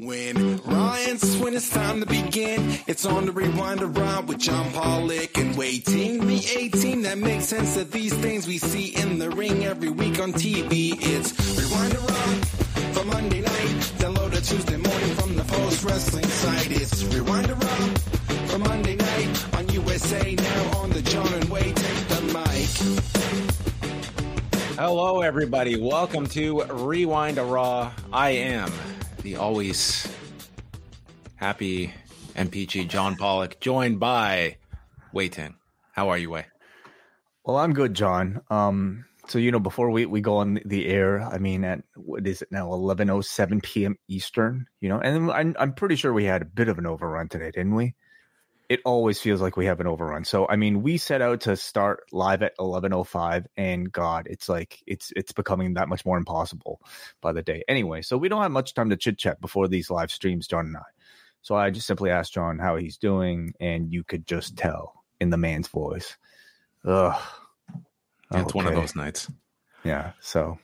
When Ryan's when it's time to begin, it's on the rewind around with John Pollock and Wai Ting. The 18 that makes sense of these things we see in the ring every week on TV. It's rewind around for Monday night. Download a Tuesday morning from the Post Wrestling site. It's rewind around for Monday night on USA now on the John and Wayne take the mic. Hello, everybody. Welcome to Rewind a Raw. I am the always happy and peachy John Pollock, joined by Wai Ting. How are you, Wai? Well, I'm good, John. Um, so you know, before we, we go on the air, I mean, at what is it now, 11:07 p.m. Eastern? You know, and I'm I'm pretty sure we had a bit of an overrun today, didn't we? It always feels like we have an overrun. So I mean, we set out to start live at 11:05, and God, it's like it's it's becoming that much more impossible by the day. Anyway, so we don't have much time to chit chat before these live streams, John and I. So I just simply asked John how he's doing, and you could just tell in the man's voice. Ugh. It's one of those nights. Yeah. So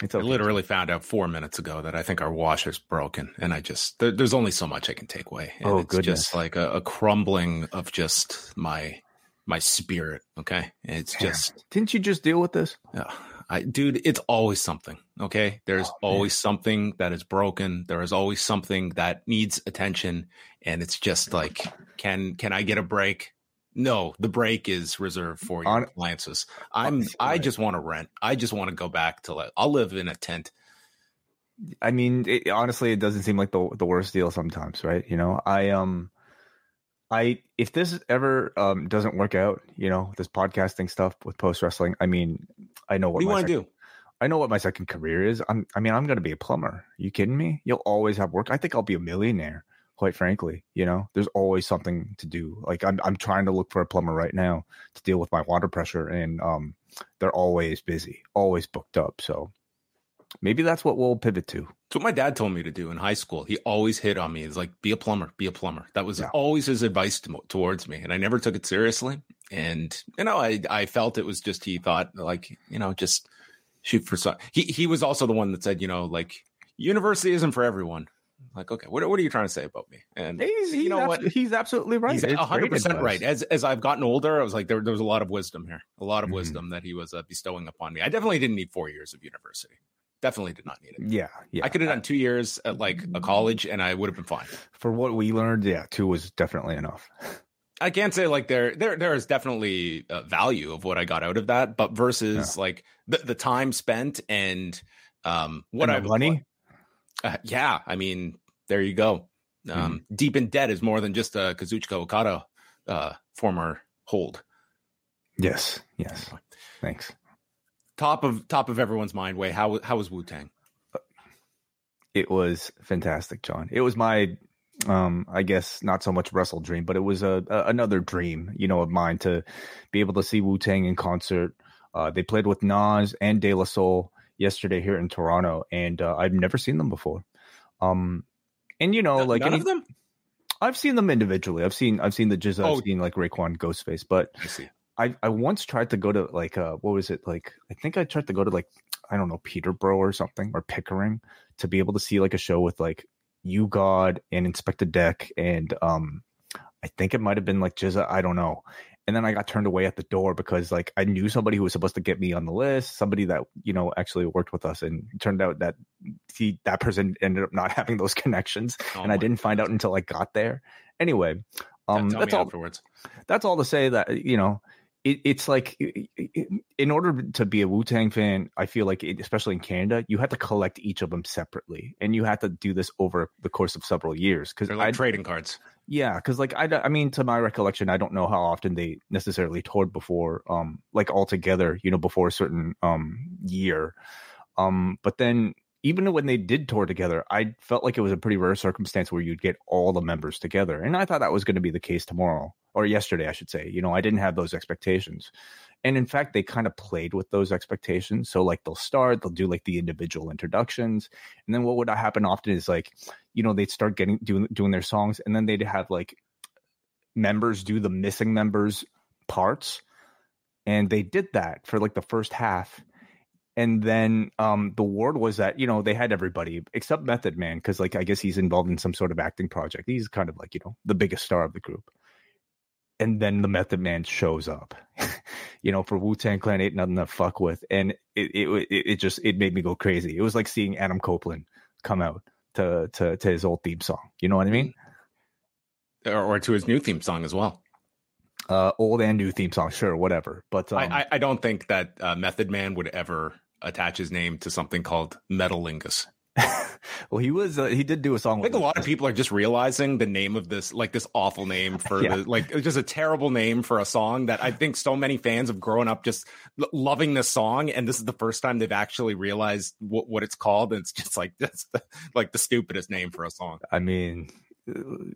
it's I literally found out four minutes ago that I think our washer's broken, and I just there, there's only so much I can take away. And Oh, it's goodness. just like a, a crumbling of just my my spirit. Okay, it's just Didn't you just deal with this? Yeah, I, dude, it's always something. Okay, there's Oh, always something that is broken. There is always something that needs attention, and it's just like, can can I get a break? No, the break is reserved for your On- appliances. I'm. I just want to rent. I just want to go back to. Like, I'll live in a tent. I mean, it, honestly, it doesn't seem like the the worst deal sometimes, right? You know, I um, I if this ever um doesn't work out, you know, this podcasting stuff with post wrestling. I mean, I know what, What you want to do? I know what my second career is. I'm. I mean, I'm going to be a plumber. you kidding me? You'll always have work. I think I'll be a millionaire. Quite frankly, you know, there's always something to do. Like I'm, I'm trying to look for a plumber right now to deal with my water pressure, and um, they're always busy, always booked up. So maybe that's what we'll pivot to. It's what my dad told me to do in high school. He always hit on me. He's like, be a plumber, be a plumber. That was Yeah. always his advice to, towards me. And I never took it seriously. And, you know, I, I felt it was just, he thought like, you know, just shoot for some. He, he was also the one that said, you know, like university isn't for everyone. Like, okay, what, what are you trying to say about me? And He's, you know he's what? He's absolutely right. He's a 100% right. As as I've gotten older, I was like, there, there was a lot of wisdom here, a lot of Mhm. wisdom that he was uh, bestowing upon me. I definitely didn't need four years of university. Definitely did not need it. Yeah, yeah. I could have done two years at like a college, and I would have been fine. for what we learned. Yeah, two was definitely enough. I can't say like there there there is definitely a value of what I got out of that, but versus like the, the time spent and um what I the money. uh, yeah, I mean there you go. Um, Deep in debt is more than just a Kazuchika Okada uh, former hold. Yes, yes. Thanks. Top of top of everyone's mind. Wai how how was Wu Tang? It was fantastic, John. It was my um i guess not so much wrestle dream but it was a, a, another dream you know of mine to be able to see wu-tang in concert uh they played with nas and de la soul yesterday here in toronto and uh, i've never seen them before um and you know None- like none any- of them. i've seen them individually i've seen i've seen the GZA Oh. i've seen like Raekwon ghostface but I see. I I once tried to go to like uh what was it like I think I tried to go to like I don't know Peterborough or something or Pickering to be able to see like a show with like U-God and Inspectah Deck and um I think it might have been like GZA I don't know and then I got turned away at the door because like I knew somebody who was supposed to get me on the list somebody that you know actually worked with us and it turned out that he that person ended up not having those connections Oh and I didn't find out until I got there anyway um Tell that's all afterwards. that's all to say that you know it, it's like in order to be a Wu Tang fan, I feel like it, especially in Canada, you had to collect each of them separately, and you had to do this over the course of several years. Because They're like trading cards. Yeah, because like I, I mean, to my recollection, I don't know how often they necessarily toured before, um, like all together, you know, before a certain um year, um, but then even when they did tour together, I felt like it was a pretty rare circumstance where you'd get all the members together, and I thought that was going to be the case tomorrow or yesterday, I should say. You know, I didn't have those expectations, and in fact, they kind of played with those expectations. So like they'll start, they'll do like the individual introductions, and then what would happen often is like, you know, they'd start getting doing doing their songs, and then they'd have like members do the missing members parts, and they did that for like the first half. And then um, the word was that you know they had everybody except Method Man because like I guess he's involved in some sort of acting project. He's kind of like you know the biggest star of the group. And then the Method Man shows up, you know, for Wu Tang Clan ain't nothing to fuck with, and it, it it just it made me go crazy. It was like seeing Adam Copeland come out to to to his old theme song. You know what I mean? or, or to his new theme song as well. Uh, old and new theme song, sure, whatever. But um, I, I, I don't think that uh, Method Man would ever attach his name to something called Metalingus. well, he was uh, he did do a song. I think a lot of people are just realizing the name of this, like this awful name for Yeah. the, like just a terrible name for a song that I think so many fans have grown up just l- loving this song, and this is the first time they've actually realized what, what it's called, and it's just like that's the, like the stupidest name for a song. I mean,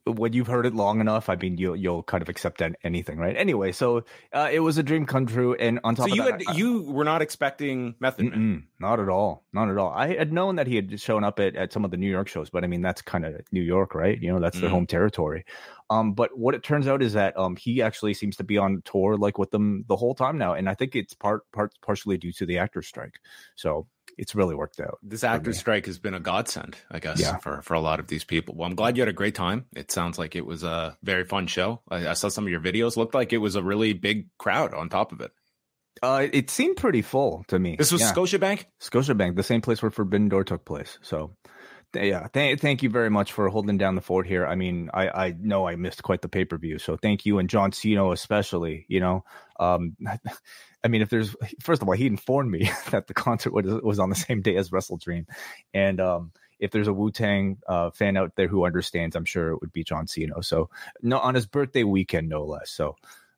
when you've heard it long enough, I mean, you'll you'll kind of accept anything, right? Anyway, so uh, it was a dream come true, and on top So you of had that, I- you were not expecting Method Man. Not at all, not at all. I had known that he had shown up at, at some of the New York shows, but I mean, that's kind of New York, right? You know, that's their Mhm. home territory. Um, but what it turns out is that um, he actually seems to be on tour like with them the whole time now, and I think it's part part partially due to the actors strike. So it's really worked out. This actor strike has been a godsend, I guess, Yeah. for for a lot of these people. Well, I'm glad you had a great time. It sounds like it was a very fun show. I, I saw some of your videos. Looked like it was a really big crowd on top of it. Uh, it seemed pretty full to me. This was Yeah. Scotiabank. Scotiabank, the same place where Forbidden Door took place. So, yeah, th- thank you very much for holding down the fort here. I mean, I, I know I missed quite the pay per view, so thank you and John Siino especially. You know, um, I mean, if there's first of all, he informed me that the concert was, was on the same day as Wrestle Dream, and um, if there's a Wu Tang uh, fan out there who understands, I'm sure it would be John Siino. So, no, on his birthday weekend, no less. So,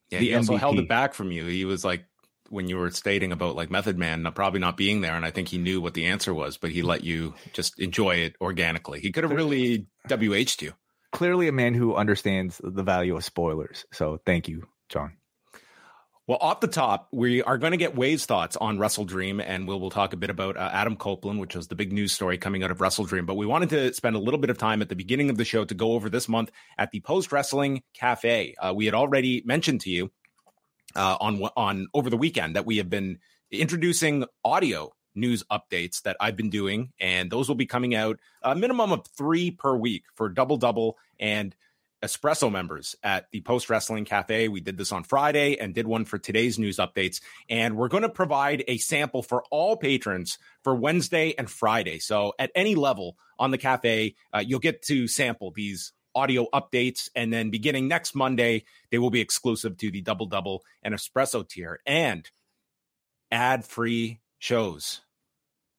Yeah, The he also held it back from you. He was like when you were stating about like Method Man not- probably not being there, and I think he knew what the answer was, but he let you just enjoy it organically. He could have really WH'd you. clearly a man who understands the value of spoilers. So, thank you, John. Well, off the top, we are going to get Wai's thoughts on Wrestle Dream, and we'll, we'll talk a bit about uh, Adam Copeland, which was the big news story coming out of Wrestle Dream. But we wanted to spend a little bit of time at the beginning of the show to go over this month at the Post Wrestling Cafe. Uh, we had already mentioned to you uh, on on over the weekend that we have been introducing audio news updates that I've been doing, and those will be coming out a minimum of three per week for Double Double and espresso members at the post wrestling cafe. We did this on friday and did one for today's news updates and we're going to provide a sample for all patrons for wednesday and friday. So at any level on the cafe uh, you'll get to sample these audio updates and then beginning next monday they will be exclusive to the double double and espresso tier and ad free shows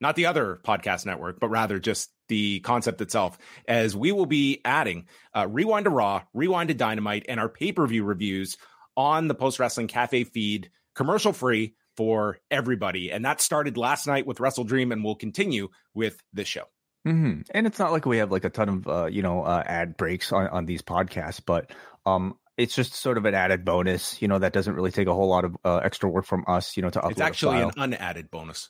not the other podcast network but rather just the concept itself, as we will be adding uh, Rewind to Raw, Rewind to Dynamite, and our pay per view reviews on the Post Wrestling Cafe feed, commercial free for everybody. And that started last night with Wrestle Dream and will continue with this show. Mm-hmm. And it's not like we have like a ton of uh, you know uh, ad breaks on, on these podcasts, but um, it's just sort of an added bonus. You know that doesn't really take a whole lot of uh, extra work from us. You know to upload. It's actually an unadded bonus.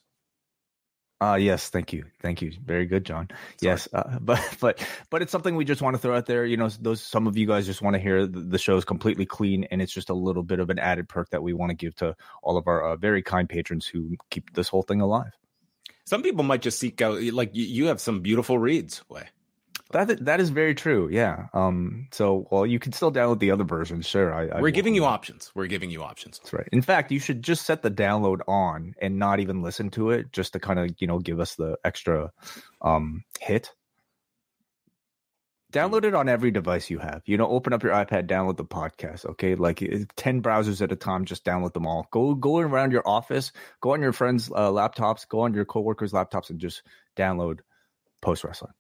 Uh yes, thank you, thank you, very good, John. Sorry. Yes, uh, but but but it's something we just want to throw out there. You know, those some of you guys just want to hear the, the show is completely clean, and it's just a little bit of an added perk that we want to give to all of our uh, very kind patrons who keep this whole thing alive. Some people might just seek out like you have some beautiful reads. Way that that is very true. Yeah. Um. So, well, you can still download the other version Sure. I, We're giving you options. We're giving you options. That's right. In fact, you should just set the download on and not even listen to it, just to kind of you know give us the extra um hit. Download it on every device you have. You know, open up your iPad, download the podcast. Okay, like ten browsers at a time. Just download them all. Go go around your office. Go on your friends' uh, laptops. Go on your coworkers' laptops, and just download post wrestling.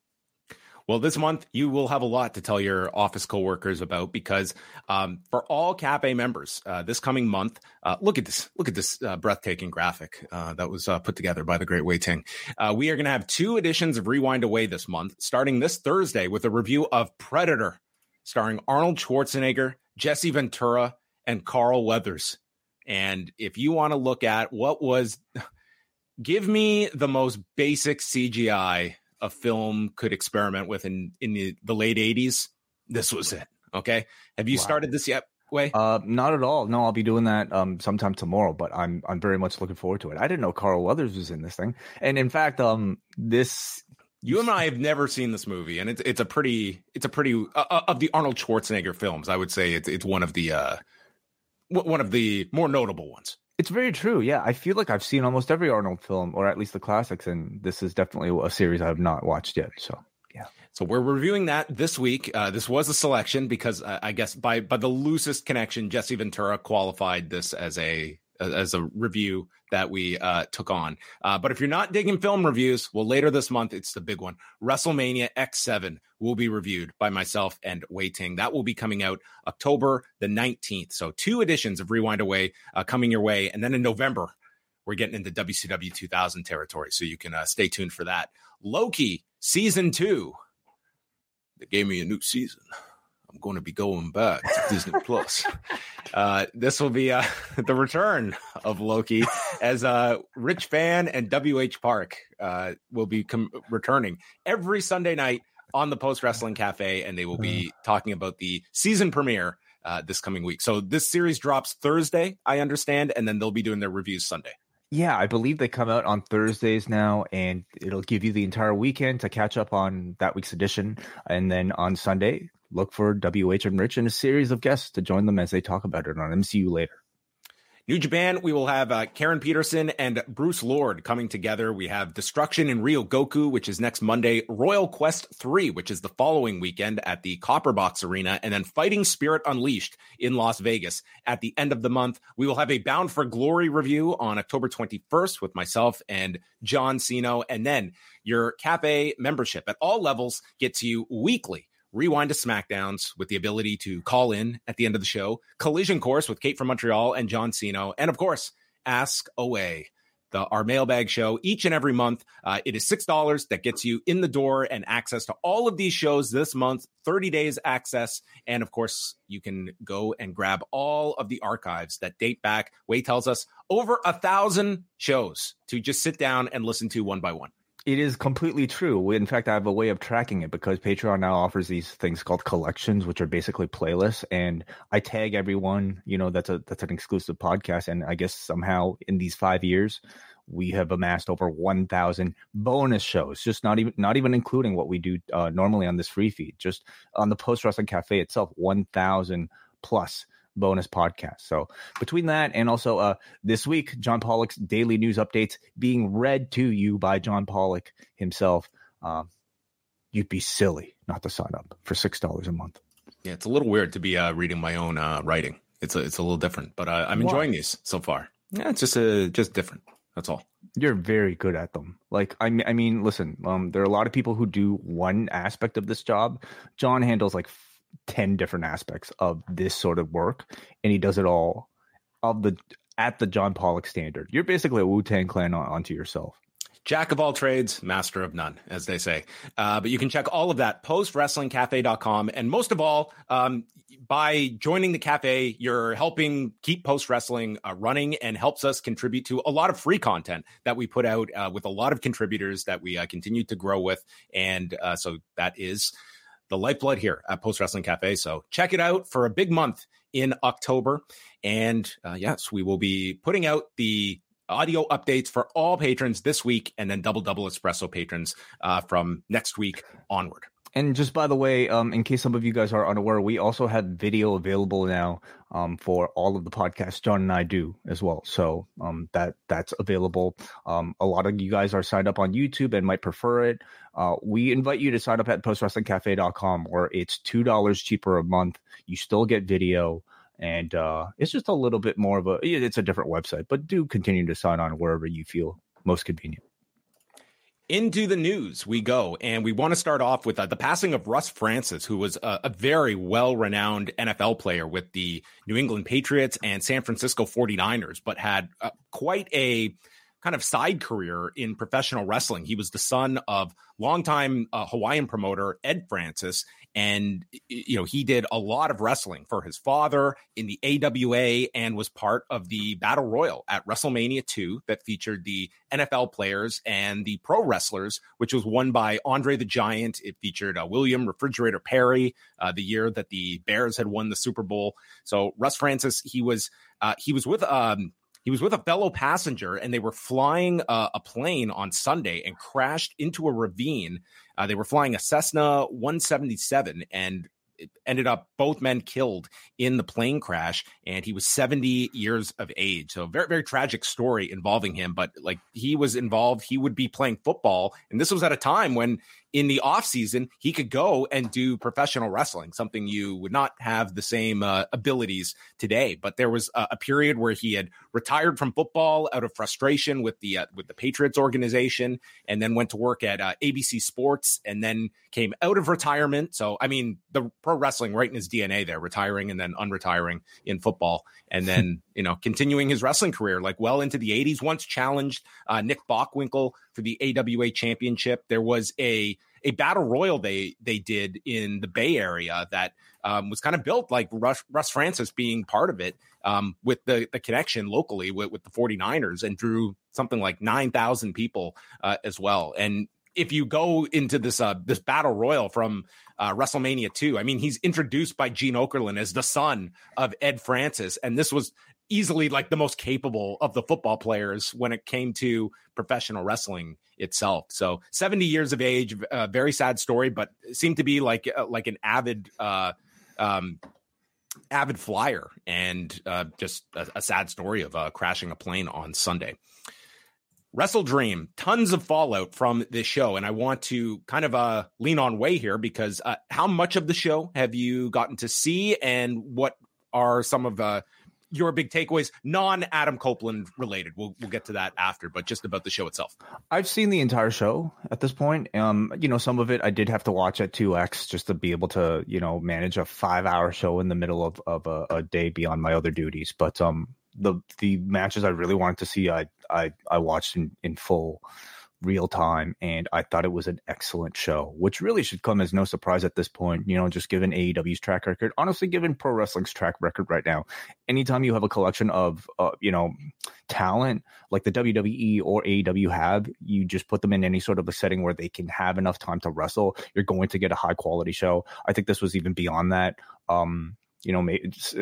Well, this month you will have a lot to tell your office coworkers about because um, for all Cafe members, uh, this coming month, uh, look at this, look at this uh, breathtaking graphic uh, that was uh, put together by the great Wai Ting. Uh, we are going to have two editions of Rewind-A-Wai this month, starting this Thursday with a review of Predator, starring Arnold Schwarzenegger, Jesse Ventura, and Carl Weathers. And if you want to look at what was, give me the most basic CGI a film could experiment with in in the, the late 80s this was it okay have you wow. started this yet Wai uh not at all no i'll be doing that um sometime tomorrow but i'm i'm very much looking forward to it i didn't know carl weathers was in this thing and in fact um this you and I have never seen this movie, and it's it's a pretty it's a pretty uh, uh of the Arnold Schwarzenegger films. I would say it's it's one of the uh one of the more notable ones. It's very true. Yeah, I feel like I've seen almost every Arnold film, or at least the classics, and this is definitely a series I have not watched yet. So yeah. So we're reviewing that this week. Uh, this was a selection because uh, I guess by by the loosest connection, Jesse Ventura qualified this as a as a review that we uh, took on. Uh, but if you're not digging film reviews, well, later this month, it's the big one. WrestleMania X7 will be reviewed by myself and Wai Ting. That will be coming out October the 19th. So two editions of Rewind-A-Wai uh, coming your way. And then in November, we're getting into WCW 2000 territory. So you can uh, stay tuned for that. Loki season two. They gave me a new season. I'm going to be going back to Disney Plus. Uh, this will be uh, the return of Loki as uh, Rich Fann and WH Park uh, will be com- returning every Sunday night on the Post Wrestling Cafe, and they will be mm. talking about the season premiere uh, this coming week. So this series drops Thursday, I understand, and then they'll be doing their reviews Sunday. Yeah, I believe they come out on Thursdays now, and it'll give you the entire weekend to catch up on that week's edition. And then on Sunday, look for WH and Rich and a series of guests to join them as they talk about it on MCU later. New Japan, we will have uh, Karen Peterson and Bruce Lord coming together. We have Destruction in Ryogoku, which is next Monday, Royal Quest 3, which is the following weekend at the Copper Box Arena, and then Fighting Spirit Unleashed in Las Vegas at the end of the month. We will have a Bound for Glory review on October 21st with myself and John Siino, and then your Cafe membership at all levels gets you weekly rewind to SmackDowns with the ability to call in at the end of the show, Collision Course with Kate from Montreal and John Siino, and of course, Ask Away, the our mailbag show each and every month. Uh, it is six dollars that gets you in the door and access to all of these shows this month, thirty days access, and of course, you can go and grab all of the archives that date back. Wai tells us over a thousand shows to just sit down and listen to one by one. It is completely true. In fact, I have a way of tracking it because Patreon now offers these things called collections, which are basically playlists, and I tag everyone. You know, that's a that's an exclusive podcast, and I guess somehow in these five years, we have amassed over 1,000 bonus shows. Just not even not even including what we do uh, normally on this free feed. Just on the Post Wrestling Cafe itself, 1,000 plus bonus podcast. So between that and also uh, this week, John Pollock's daily news updates being read to you by John Pollock himself, um, you'd be silly not to sign up for six dollars a month. Yeah, it's a little weird to be uh, reading my own uh, writing. It's a, it's a little different, but uh, I'm enjoying these so far. Yeah, it's just a, uh, just different. That's all. You're very good at them. Like I mean, I mean, listen, um, there are a lot of people who do one aspect of this job. John handles like 10 different aspects of this sort of work and he does it all of the at the John Pollock standard. You're basically a Wu Tang clan on, onto yourself. Jack of all trades, master of none, as they say. Uh, but you can check all of that post postwrestlingcafe.com. And most of all, um, by joining the cafe, you're helping keep Post Wrestling uh, running and helps us contribute to a lot of free content that we put out uh, with a lot of contributors that we uh, continue to grow with. And uh, so that is the lifeblood here at Post Wrestling Cafe. So check it out for a big month in October. And uh, yes, we will be putting out the audio updates for all patrons this week and then double double espresso patrons uh, from next week onward. And just by the way, um, in case some of you guys are unaware, we also have video available now um, for all of the podcasts John and I do as well. So um, that that's available. Um, a lot of you guys are signed up on YouTube and might prefer it. Uh, we invite you to sign up at postwrestlingcafe.com where it's $2 cheaper a month. You still get video and uh, it's just a little bit more of a it's a different website but do continue to sign on wherever you feel most convenient into the news we go, and we want to start off with uh, the passing of Russ Francis, who was a, a very well renowned NFL player with the New England Patriots and San Francisco 49ers, but had uh, quite a kind of side career in professional wrestling. He was the son of longtime uh, Hawaiian promoter Ed Francis, and you know he did a lot of wrestling for his father in the AWA and was part of the Battle Royal at WrestleMania 2 that featured the NFL players and the pro wrestlers, which was won by Andre the Giant. It featured uh, William Refrigerator Perry, uh, the year that the Bears had won the Super Bowl. So Russ Francis, he was uh, he was with um, he was with a fellow passenger and they were flying uh, a plane on Sunday and crashed into a ravine. Uh, they were flying a Cessna 177 and it ended up both men killed in the plane crash and he was 70 years of age. So very very tragic story involving him but like he was involved. He would be playing football and this was at a time when in the off season he could go and do professional wrestling something you would not have the same uh, abilities today. But there was a, a, period where he had retired from football out of frustration with the uh, with the Patriots organization and then went to work at uh, ABC Sports and then came out of retirement. So i mean the pro wrestling right in his DNA there retiring and then unretiring in football and then you know continuing his wrestling career like well into the 80s once challenged uh, Nick Bockwinkel for the AWA championship. There was a a battle royal they they did in the Bay Area that um, was kind of built like Russ, Russ Francis being part of it um, with the the connection locally with, with the 49ers and drew something like 9,000 people uh, as well. And if you go into this uh, this battle royal from uh, WrestleMania 2, I mean, he's introduced by Gene Okerlund as the son of Ed Francis, and this was easily like the most capable of the football players when it came to professional wrestling itself. So 70 years of age, uh, very sad story, but seemed to be like uh, like an avid uh, um, avid flyer, and uh, just a, a, sad story of uh, crashing a plane on Sunday. Wrestle Dream, tons of fallout from this show, and I want to kind of uh, lean on Wai here because uh, how much of the show have you gotten to see, and what are some of uh, your big takeaways, non Adam Copeland related? We'll we'll get to that after, but just about the show itself. I've seen the entire show at this point. Um, you know, some of it I did have to watch at two X just to be able to you know manage a five hour show in the middle of of a, a day beyond my other duties, but um the the matches I really wanted to see, I I I watched in in full real time and I thought it was an excellent show, which really should come as no surprise at this point, you know, just given AEW's track record. Honestly, given pro wrestling's track record right now, anytime you have a collection of, uh, you know, talent like the WWE or AEW have, you just put them in any sort of a setting where they can have enough time to wrestle, you're going to get a high quality show. I think this was even beyond that. Um, you know,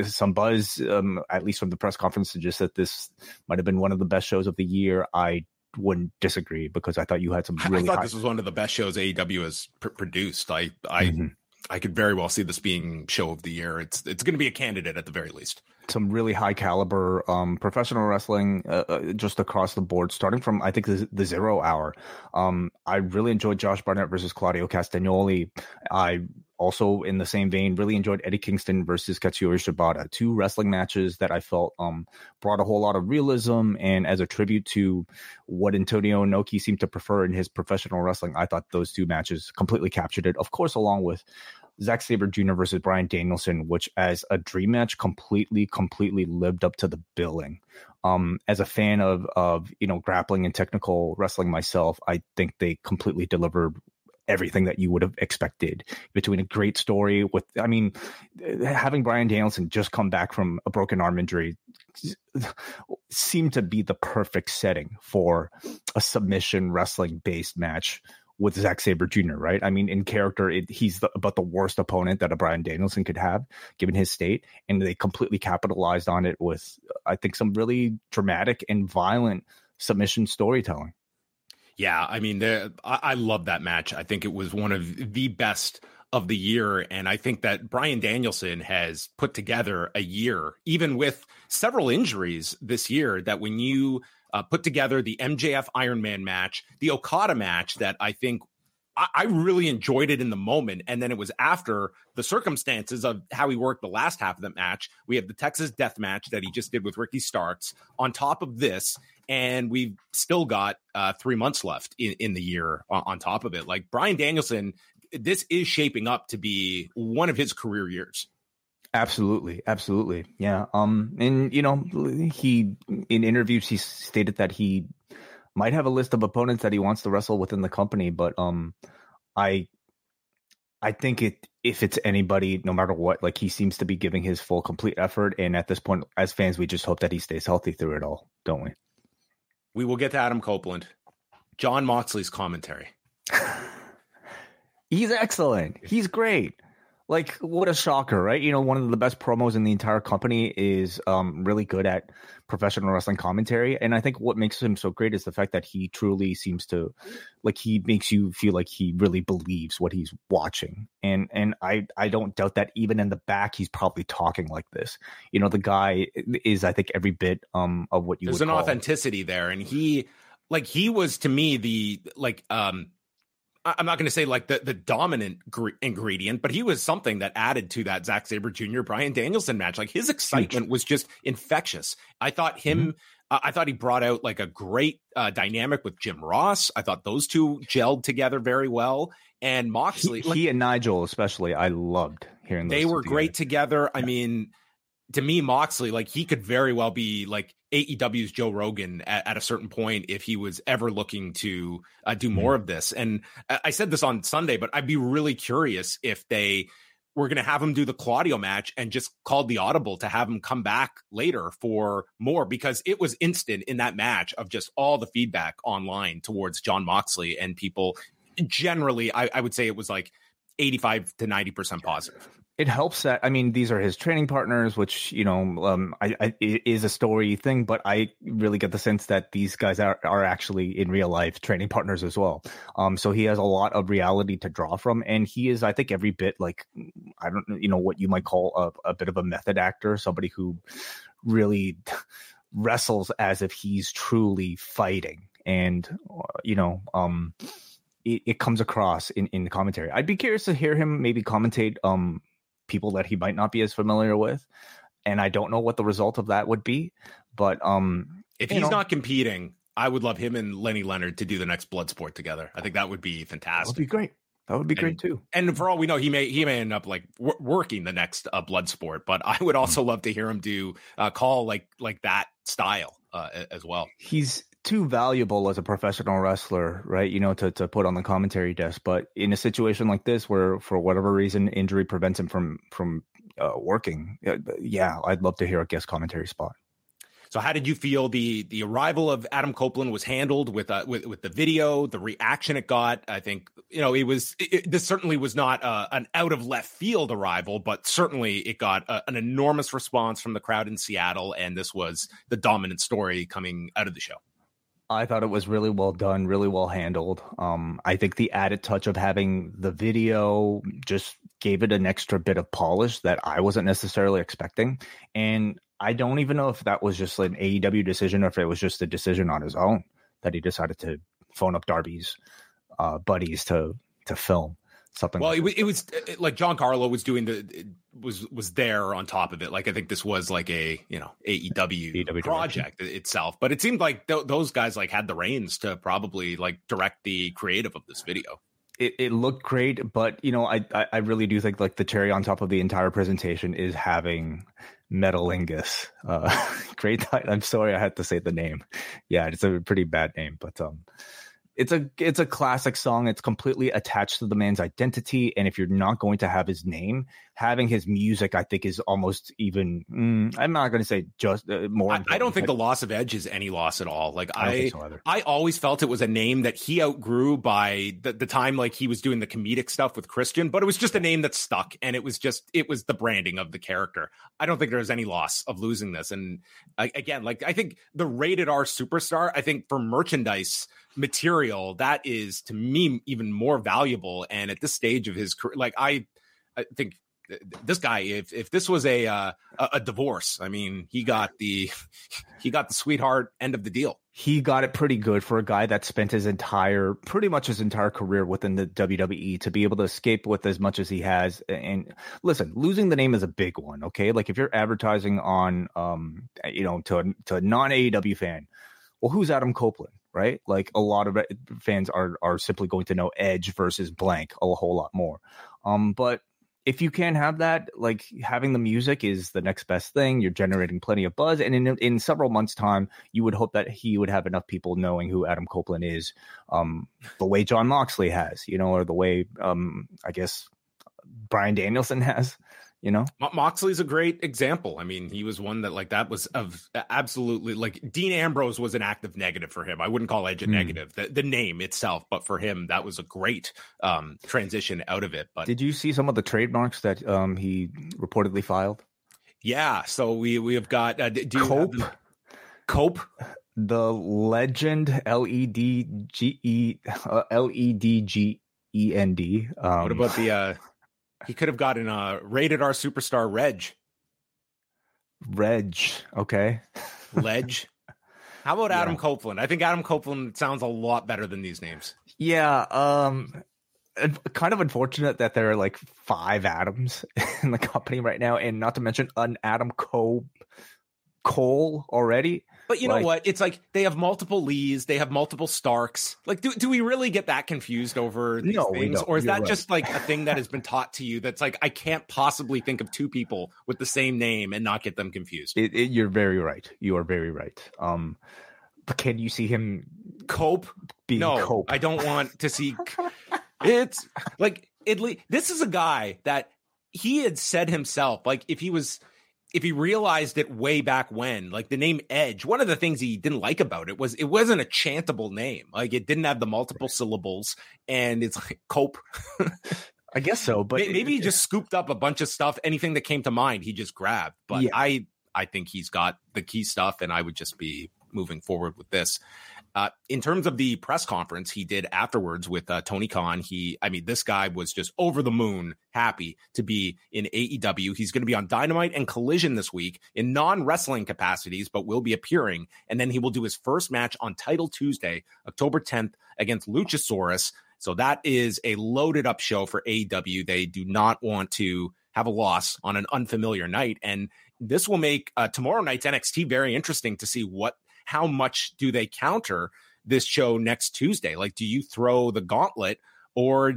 some buzz, um, at least from the press conference, suggests that this might have been one of the best shows of the year. I wouldn't disagree because I thought you had some. Really I thought high- this was one of the best shows AEW has pr- produced. I, I, mm-hmm. I could very well see this being show of the year. It's, it's going to be a candidate at the very least some really high caliber um, professional wrestling uh, uh, just across the board, starting from I think the, the zero hour. Um, I really enjoyed Josh Barnett versus Claudio Castagnoli. I also in the same vein really enjoyed Eddie Kingston versus Katsuyori Shibata, two wrestling matches that I felt um, brought a whole lot of realism and as a tribute to what Antonio Inoki seemed to prefer in his professional wrestling. I thought those two matches completely captured it. Of course, along with Zack Sabre Jr. versus Bryan Danielson, which as a dream match completely, completely lived up to the billing. Um, as a fan of of you know grappling and technical wrestling myself, I think they completely delivered everything that you would have expected between a great story with i mean having bryan danielson just come back from a broken arm injury seemed to be the perfect setting for a submission wrestling based match with Zack Sabre Jr., right? I mean, in character, it, he's the, about the worst opponent that a Bryan Danielson could have, given his state, and they completely capitalized on it with, I think, some really dramatic and violent submission storytelling. Yeah, I mean, the, I, I love that match. I think it was one of the best of the year. And I think that Bryan Danielson has put together a year, even with several injuries this year, that when you uh, put together the MJF Iron Man match, the Okada match that I think I, really enjoyed it in the moment. And then it was after the circumstances of how he worked the last half of the match. We have the Texas death match that he just did with Ricky Starks on top of this. And we've still got uh, three months left in, in the year on, on top of it. Like Bryan Danielson, this is shaping up to be one of his career years. Absolutely, absolutely, yeah. Um, and you know, he in interviews he stated that he might have a list of opponents that he wants to wrestle within the company, but um, I, I think it if it's anybody, no matter what, like he seems to be giving his full, complete effort, and at this point, as fans, we just hope that he stays healthy through it all, don't we? We will get to Adam Copeland, Jon Moxley's commentary. He's excellent. He's great like what a shocker right? You know one of the best promos in the entire company is um, really good at professional wrestling commentary. And i think what makes him so great is the fact that he truly seems to like he makes you feel like he really believes what he's watching. And and i i don't doubt that even in the back he's probably talking like this. You know the guy is i think every bit um of what you there's an authenticity there. And he like he was to me the like um I'm not going to say like the, the dominant gr- ingredient, but he was something that added to that Zack Sabre Jr. Bryan Danielson match. Like his excitement was just infectious. I thought him, mm-hmm. uh, I thought he brought out like a great uh, dynamic with Jim Ross. I thought those two gelled together very well. And Moxley, he, like, he and Nigel especially, I loved hearing. They were together. great together. I mean, to me, Moxley, like he could very well be like AEW's Joe Rogan at, at, a certain point if he was ever looking to uh, do more mm-hmm. of this. And I said this on Sunday, but I'd be really curious if they were going to have him do the Claudio match and just called the audible to have him come back later for more because it was instant in that match of just all the feedback online towards Jon Moxley and people generally, I, I would say it was like 85 to 90% positive it helps that I mean these are his training partners, which you know um, I, I, is a story thing, but I really get the sense that these guys are, are actually in real life training partners as well. Um, so he has a lot of reality to draw from, and he is I think every bit like I don't you know what you might call a, a bit of a method actor, somebody who really wrestles as if he's truly fighting, and uh, you know um. It, it, comes across in, in the commentary. I'd be curious to hear him maybe commentate um people that he might not be as familiar with. And I don't know what the result of that would be. But um if he's know, not competing, I would love him and Lenny Leonard to do the next Bloodsport together. I think that would be fantastic. That would be great. That would be and, great too. And for all we know, he may he may end up like w- working the next uh, Bloodsport. But I would also mm-hmm. love to hear him do uh, call like like that style uh, as well. He's too valuable as a professional wrestler, right? You know, to, to put on the commentary desk. But in a situation like this, where for whatever reason injury prevents him from from uh, working, yeah, I'd love to hear a guest commentary spot. So, how did you feel the the arrival of Adam Copeland was handled with uh, with with the video, the reaction it got? I think you know it was it, it, this certainly was not uh, an out of left field arrival, but certainly it got uh, an enormous response from the crowd in Seattle, and this was the dominant story coming out of the show. I thought it was really well done, really well handled. Um, I think the added touch of having the video just gave it an extra bit of polish that I wasn't necessarily expecting. And I don't even know if that was just an AEW decision or if it was just a decision on his own that he decided to phone up Darby's uh, buddies to to film something. Well, like it, it, was like John Carlo was doing the was was there on top of it. Like I think this was like a you know AEW, AEW project direction. itself, but it seemed like th- those guys like had the reins to probably like direct the creative of this video. It, it looked great, but you know I, I I really do think like the cherry on top of the entire presentation is having Metalingus. Uh, great. I'm sorry I had to say the name. Yeah, it's a pretty bad name, but um, it's a it's a classic song. It's completely attached to the man's identity, and if you're not going to have his name, having his music, I think, is almost even. Mm, I'm not going to say just uh, more. I, I, don't think the loss of Edge is any loss at all. Like I, I, so I, always felt it was a name that he outgrew by the, the time like he was doing the comedic stuff with Christian, but it was just a name that stuck, and it was just it was the branding of the character. I don't think there's any loss of losing this, and again, like I think the rated R superstar. I think for merchandise material that is to me even more valuable and at this stage of his career like i i think this guy if if this was a uh, a divorce i mean he got the he got the sweetheart end of the deal. He got it pretty good for a guy that spent his entire pretty much his entire career within the WWE to be able to escape with as much as he has and listen losing the name is a big one okay? Like if you're advertising on um you know to to a non AEW fan well who's Adam Copeland right? Like a lot of fans are are simply going to know Edge versus blank a whole lot more. Um, but if you can't have that, like having the music is the next best thing. You're generating plenty of buzz, and in in several months' time, you would hope that he would have enough people knowing who Adam Copeland is, um, the way Jon Moxley has, you know, or the way um, I guess Bryan Danielson has you know? Moxley's a great example. I mean he was one that like that was of absolutely like dean ambrose was an active negative for him. I wouldn't call edge a mm. negative. The, the name itself but for him that was a great um transition out of it but did you see some of the trademarks that um he reportedly filed? Yeah so we we have got uh, do cope? the, cope? The legend l-e-d-g-e uh, um, what about the uh he could have gotten a rated R superstar Reg. Reg, okay. Ledge. How about yeah. Adam Copeland? I think Adam Copeland sounds a lot better than these names. Yeah, um kind of unfortunate that there are like five Adams in the company right now, and not to mention an Adam Cole Cole already. But you like, know what? It's like they have multiple Lees, they have multiple Starks. Like, do, do we really get that confused over these no, things? Or is You're that right. just like a thing that has been taught to you that's like, I can't possibly think of two people with the same name and not get them confused? It, it, you're very right. You are very right. Um, but can you see him cope? Being no, cope? I don't want to see. it's like, Italy. This is a guy that he had said himself, like, if he was if he realized it way back when, like the name Edge, one of the things he didn't like about it was it wasn't a chantable name. Like it didn't have the multiple syllables and it's like cope. I guess so, but maybe he just scooped up a bunch of stuff. Anything that came to mind, he just grabbed. But yeah. I, I think he's got the key stuff, and I would just be moving forward with this. Uh, in terms of the press conference he did afterwards with uh, Tony Khan, he, I mean, this guy was just over the moon happy to be in AEW. He's going to be on Dynamite and Collision this week in non wrestling capacities, but will be appearing. And then he will do his first match on Title Tuesday, October 10th, against Luchasaurus. So that is a loaded up show for AEW. They do not want to have a loss on an unfamiliar night. And this will make uh, tomorrow night's NXT very interesting to see what how much do they counter this show next Tuesday? Like, do you throw the gauntlet or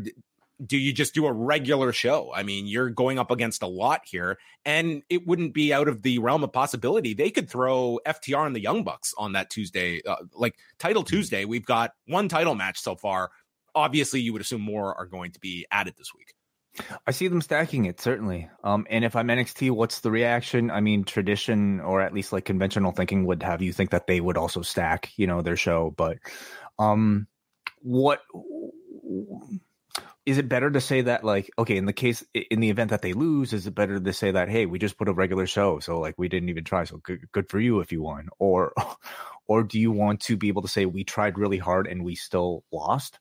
do you just do a regular show? I mean, you're going up against a lot here, and it wouldn't be out of the realm of possibility. They could throw FTR and the Young Bucks on that Tuesday, uh, like Title Tuesday. We've got one title match so far. Obviously, you would assume more are going to be added this week. I see them stacking it certainly. Um, and if I'm NXT, what's the reaction? I mean, tradition or at least like conventional thinking would have you think that they would also stack, you know, their show. But um, what is it better to say that like okay, in the case in the event that they lose, is it better to say that hey, we just put a regular show, so like we didn't even try, so good, good for you if you won, or or do you want to be able to say we tried really hard and we still lost?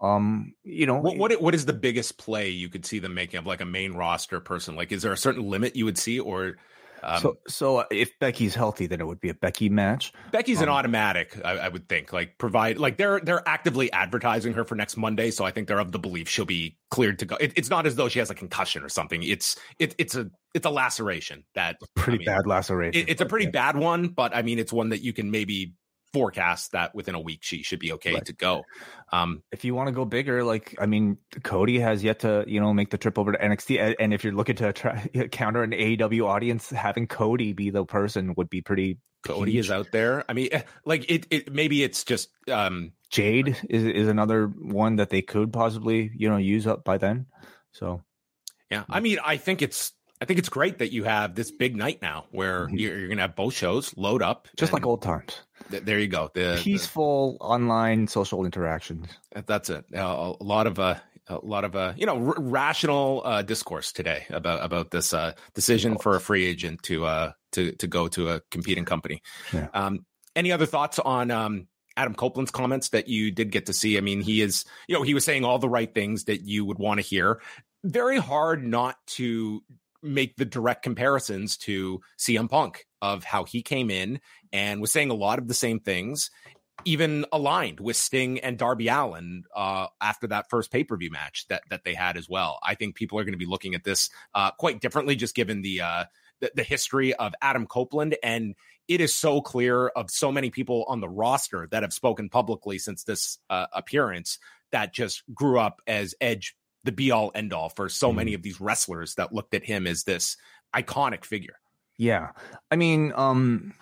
Um you know what, what what is the biggest play you could see them making of like a main roster person? Like is there a certain limit you would see or um, so so if becky's healthy then it would be a becky match. Becky's um, an automatic I, I, would think like provide like they're they're actively advertising her for next monday so i think they're of the belief she'll be cleared to go. It, it's not as though she has a concussion or something. It's it, it's a it's a laceration that pretty I mean, bad laceration it, it's a pretty yeah. bad one but i mean it's one that you can maybe forecast that within a week she should be okay right. to go. Um, if you want to go bigger, like I mean, Cody has yet to you know make the trip over to NXT, and if you're looking to try, counter an AEW audience, having Cody be the person would be pretty. Cody huge. is out there. I mean, eh, like it. It maybe it's just um, Jade is is another one that they could possibly you know use up by then. So yeah, I mean, I think it's I think it's great that you have this big night now where mm-hmm. you're, you're going to have both shows load up, just like old times. Th- there you go. The peaceful the, online social interactions. That's it. Uh, a lot of uh, a lot of uh, you know r- rational uh, discourse today about about this uh, decision for a free agent to uh, to to go to a competing company. Yeah. Um, any other thoughts on um, Adam Copeland's comments that you did get to see? I mean, he is you know he was saying all the right things that you would want to hear. Very hard not to make the direct comparisons to CM Punk of how he came in and was saying a lot of the same things, even aligned with Sting and Darby Allin uh, after that first pay per view match that that they had as well. I think people are going to be looking at this uh, quite differently, just given the, uh, the the history of Adam Copeland and. It is so clear of so many people on the roster that have spoken publicly since this uh, appearance that just grew up as Edge the be all end all for so mm-hmm. many of these wrestlers that looked at him as this iconic figure. Yeah. I mean, um,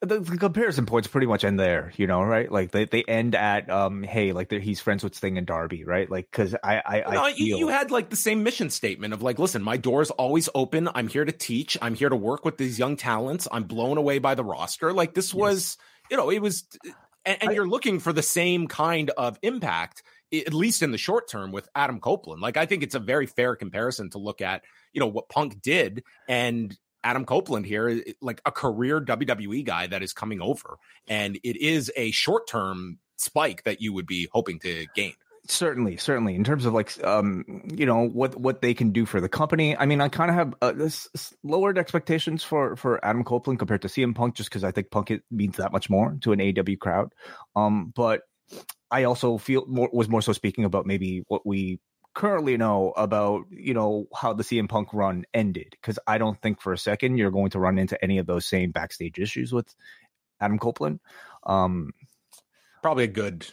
the, the, comparison points pretty much end there, you know, right? Like they, they end at, um, hey, like he's friends with Sting and Darby, right? Like, cause I, I, no, I feel... you, had like the same mission statement of like, listen, my door is always open. I'm here to teach. I'm here to work with these young talents. I'm blown away by the roster. Like this was, yes. you know, it was, and, and I, you're looking for the same kind of impact at least in the short term with Adam Copeland. Like I think it's a very fair comparison to look at, you know, what Punk did and Adam Copeland here, like a career WWE guy that is coming over. And it is a short term spike that you would be hoping to gain certainly certainly in terms of like um you know what what they can do for the company i mean i kind of have uh, this lowered expectations for for adam copeland compared to cm punk just because i think punk it means that much more to an AEW crowd um but I also feel more, was more so speaking about maybe what we currently know about you know how the CM Punk run ended because I don't think for a second you're going to run into any of those same backstage issues with Adam Copeland. Um, Probably a good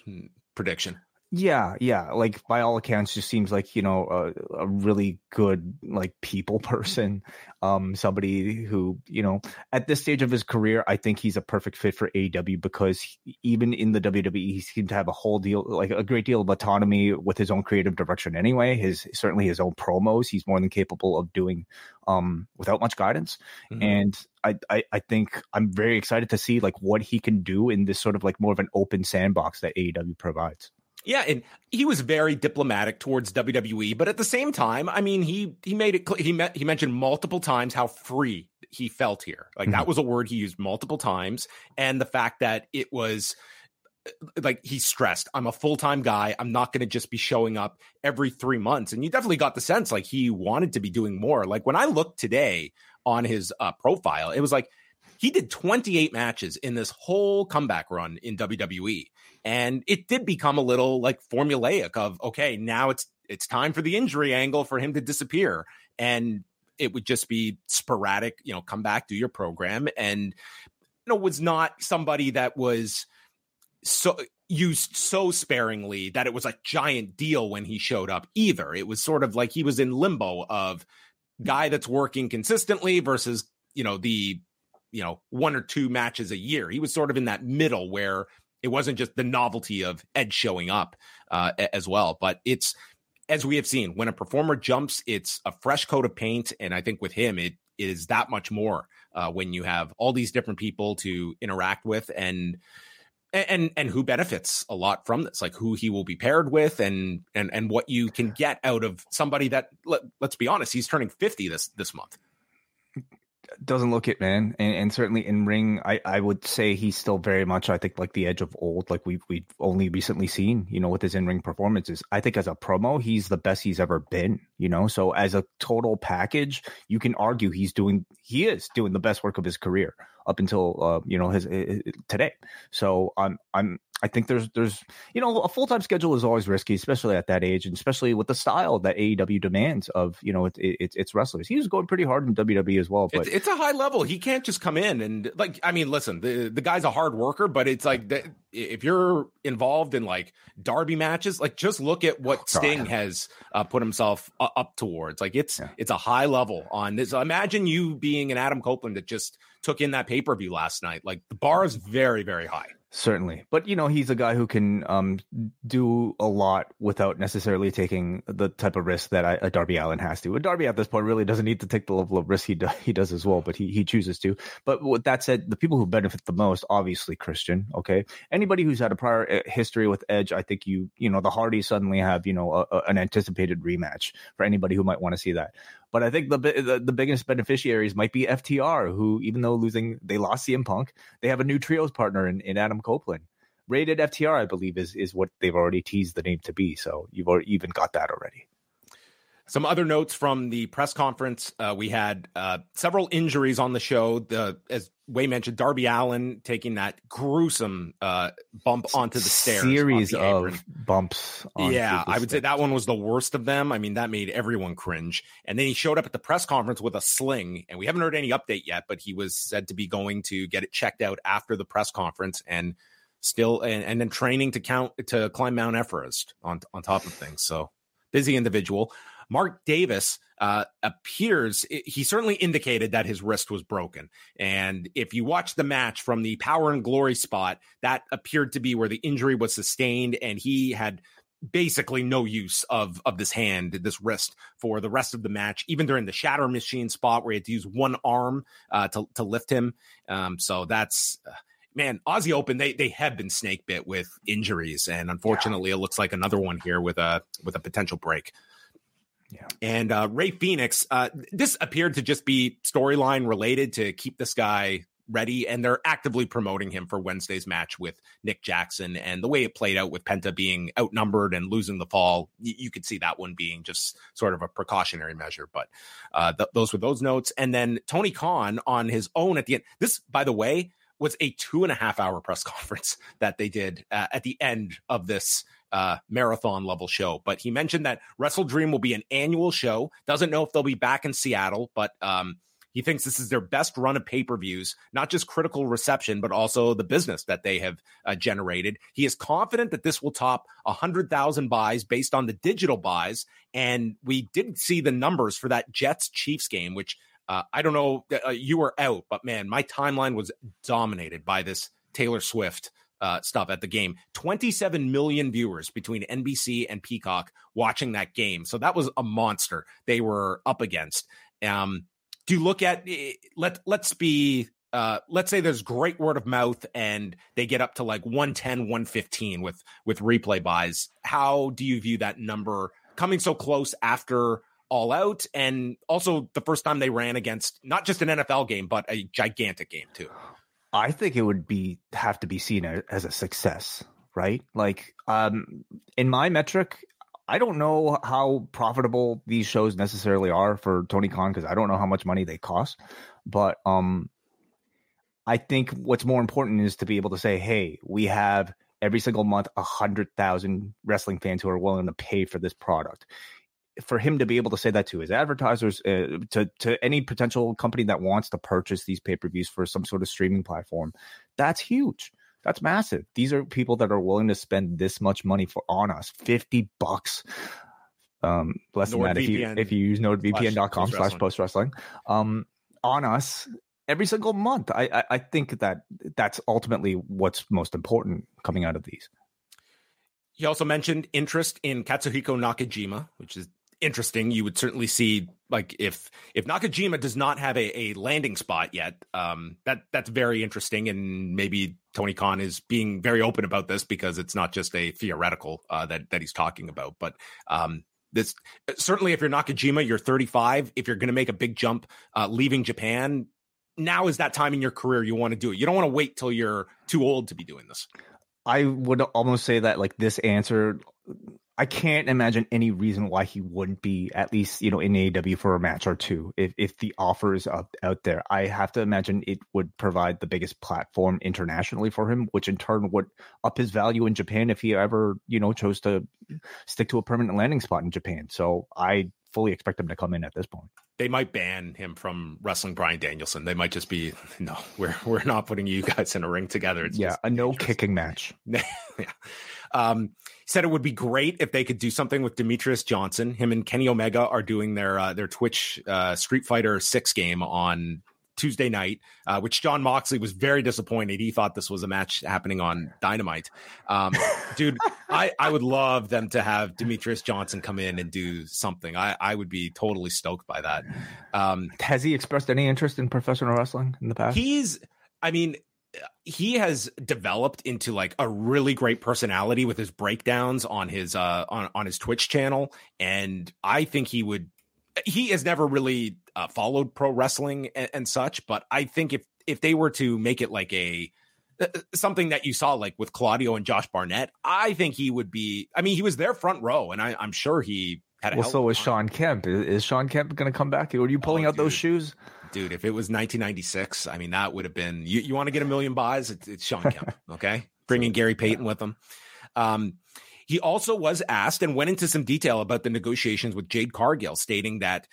prediction. Yeah, yeah. Like by all accounts, just seems like you know a, a, really good like people person. Um, somebody who you know at this stage of his career, I think he's a perfect fit for AEW because he, even in the WWE, he seemed to have a whole deal, like a great deal of autonomy with his own creative direction. Anyway, his certainly his own promos, he's more than capable of doing um without much guidance. Mm-hmm. And I, I I think I'm very excited to see like what he can do in this sort of like more of an open sandbox that AEW provides. Yeah, and he was very diplomatic towards WWE, but at the same time, I mean, he he made it he met, he mentioned multiple times how free he felt here. Like mm-hmm. that was a word he used multiple times, and the fact that it was like he stressed, I'm a full time guy. I'm not going to just be showing up every three months. And you definitely got the sense like he wanted to be doing more. Like when I looked today on his uh, profile, it was like he did 28 matches in this whole comeback run in WWE. And it did become a little like formulaic of, okay, now it's it's time for the injury angle for him to disappear. And it would just be sporadic, you know, come back, do your program. And you know, was not somebody that was so used so sparingly that it was a giant deal when he showed up either. It was sort of like he was in limbo of guy that's working consistently versus, you know, the you know, one or two matches a year. He was sort of in that middle where it wasn't just the novelty of Ed showing up uh, as well, but it's as we have seen when a performer jumps, it's a fresh coat of paint, and I think with him, it is that much more uh, when you have all these different people to interact with and and and who benefits a lot from this like who he will be paired with and and and what you can get out of somebody that let, us be honest he's turning 50 this this month doesn't look it, man. And, and, certainly in ring, I, I would say he's still very much, I think, like the edge of old, like we've we've only recently seen, you know, with his in ring performances. I think as a promo, he's the best he's ever been, you know. So as a total package, you can argue he's doing he is doing the best work of his career up until uh, you know his, his, today. So I'm I'm I think there's there's you know a full time schedule is always risky, especially at that age, and especially with the style that AEW demands of you know it, it, its wrestlers. He was going pretty hard in WWE as well, but it's, it's, a high level. He can't just come in and like I mean, listen, the the guy's a hard worker, but it's like the, if you're involved in like Darby matches, like just look at what Sting has uh, put himself up towards. Like it's yeah. it's a high level on this. Imagine you being an Adam Copeland that just took in that pay per view last night. Like the bar is very very high. Certainly, but you know he's a guy who can um, do a lot without necessarily taking the type of risk that a Darby Allin has to. A Darby at this point really doesn't need to take the level of risk he do, he does as well, but he he chooses to. But with that said, the people who benefit the most, obviously Christian. Okay, anybody who's had a prior eh, history with Edge, I think you you know the Hardys suddenly have you know a, a, an anticipated rematch for anybody who might want to see that. But I think the, the, the biggest beneficiaries might be FTR, who even though losing they lost CM Punk, they have a new trios partner in, in Adam Copeland. Rated FTR, I believe, is is what they've already teased the name to be. So you've even got that already. Some other notes from the press conference: uh, we had uh, several injuries on the show. The as Wai mentioned, Darby Allin taking that gruesome uh, bump onto the stairs. Series the of bumps. Yeah, I would stairs. say that one was the worst of them. I mean, that made everyone cringe. And then he showed up at the press conference with a sling, and we haven't heard any update yet. But he was said to be going to get it checked out after the press conference, and still, and, and then training to count to climb Mount Everest on on top of things. So busy individual. Mark Davis uh, appears, he certainly indicated that his wrist was broken. And if you watch the match from the power and glory spot, that appeared to be where the injury was sustained, and he had basically no use of of this hand, this wrist for the rest of the match, even during the shatter machine spot where he had to use one arm uh, to to lift him. Um, so that's. Uh, man, Aussie Open they they have been snake bit with injuries, and unfortunately, yeah. it looks like another one here with a with a potential break. And uh, Rey Fenix, uh, this appeared to just be storyline related to keep this guy ready, and they're actively promoting him for Wednesday's match with Nick Jackson. And the way it played out with Penta being outnumbered and losing the fall, y- you could see that one being just sort of a precautionary measure. But uh, th- those were those notes. And then Tony Khan on his own at the end. This, by the way, was a two and a half hour press conference that they did uh, at the end of this uh, marathon level show. But he mentioned that WrestleDream will be an annual show. Doesn't know if they'll be back in Seattle, but um, he thinks this is their best run of pay per views, not just critical reception, but also the business that they have uh, generated. He is confident that this will top 100,000 buys based on the digital buys. And we didn't see the numbers for that Jets Chiefs game, which uh, I don't know, uh, you were out, but man, my timeline was dominated by this Taylor Swift uh, stuff at the game. 27 million viewers between NBC and Peacock watching that game. So that was a monster they were up against. Um, do you look at eh, let let's be uh, let's say there's great word of mouth and they get up to like 110 115 with with replay buys how do you view that number coming so close after all out and also the first time they ran against not just an NFL game but a gigantic game too I think it would be have to be seen as a success, right? Like, um, in my metric, I don't know how profitable these shows necessarily are for Tony Khan because I don't know how much money they cost. But um, I think what's more important is to be able to say, "Hey, we have every single month a hundred thousand wrestling fans who are willing to pay for this product." For him to be able to say that to his advertisers, uh, to to any potential company that wants to purchase these pay per views for some sort of streaming platform, that's huge. That's massive. These are people that are willing to spend this much money for on us, fifty bucks. Um, less than that if you if you use NordVPN.com slash post wrestling. Um, on us every single month. I, I I think that that's ultimately what's most important coming out of these. He also mentioned interest in Katsuhiko Nakajima, which is interesting. You would certainly see like if if Nakajima does not have a, a landing spot yet, um, that that's very interesting, and maybe Tony Khan is being very open about this because it's not just a theoretical uh, that that he's talking about, but um, this certainly if you're Nakajima, you're 35. If you're going to make a big jump, uh, leaving Japan, now is that time in your career you want to do it. You don't want to wait till you're too old to be doing this. I would almost say that like this answer I can't imagine any reason why he wouldn't be at least you know in AEW for a match or two if if the offer is up out there. I have to imagine it would provide the biggest platform internationally for him, which in turn would up his value in Japan if he ever you know chose to stick to a permanent landing spot in Japan. So I fully expect him to come in at this point. They might ban him from wrestling Bryan Danielson. They might just be no, we're we're not putting you guys in a ring together. It's yeah, a no kicking match. yeah. Um, said it would be great if they could do something with Demetrious Johnson. Him and Kenny Omega are doing their uh, their Twitch uh, Street Fighter Six game on Tuesday night, uh, which Jon Moxley was very disappointed. He thought this was a match happening on Dynamite. Um, dude, I, I would love them to have Demetrious Johnson come in and do something. I, I would be totally stoked by that. Um, Has he expressed any interest in professional wrestling in the past? He's, I mean, he has developed into like a really great personality with his breakdowns on his uh on, on his Twitch channel and I think he would he has never really uh, followed pro wrestling and, and, such but I think if if they were to make it like a uh, uh, something that you saw like with Claudio and Josh Barnett I think he would be I mean he was there front row and I, I'm sure he had well so is Shawn Kemp. Is, is Shawn Kemp going to come back? Are you pulling oh, out dude. those shoes dude, if it was 1996, I mean, that would have been. You, you want to get a million buys? It's, it's Shawn Kemp. Okay, bringing Gary Payton with him. Um, he also was asked and went into some detail about the negotiations with Jade Cargill, stating that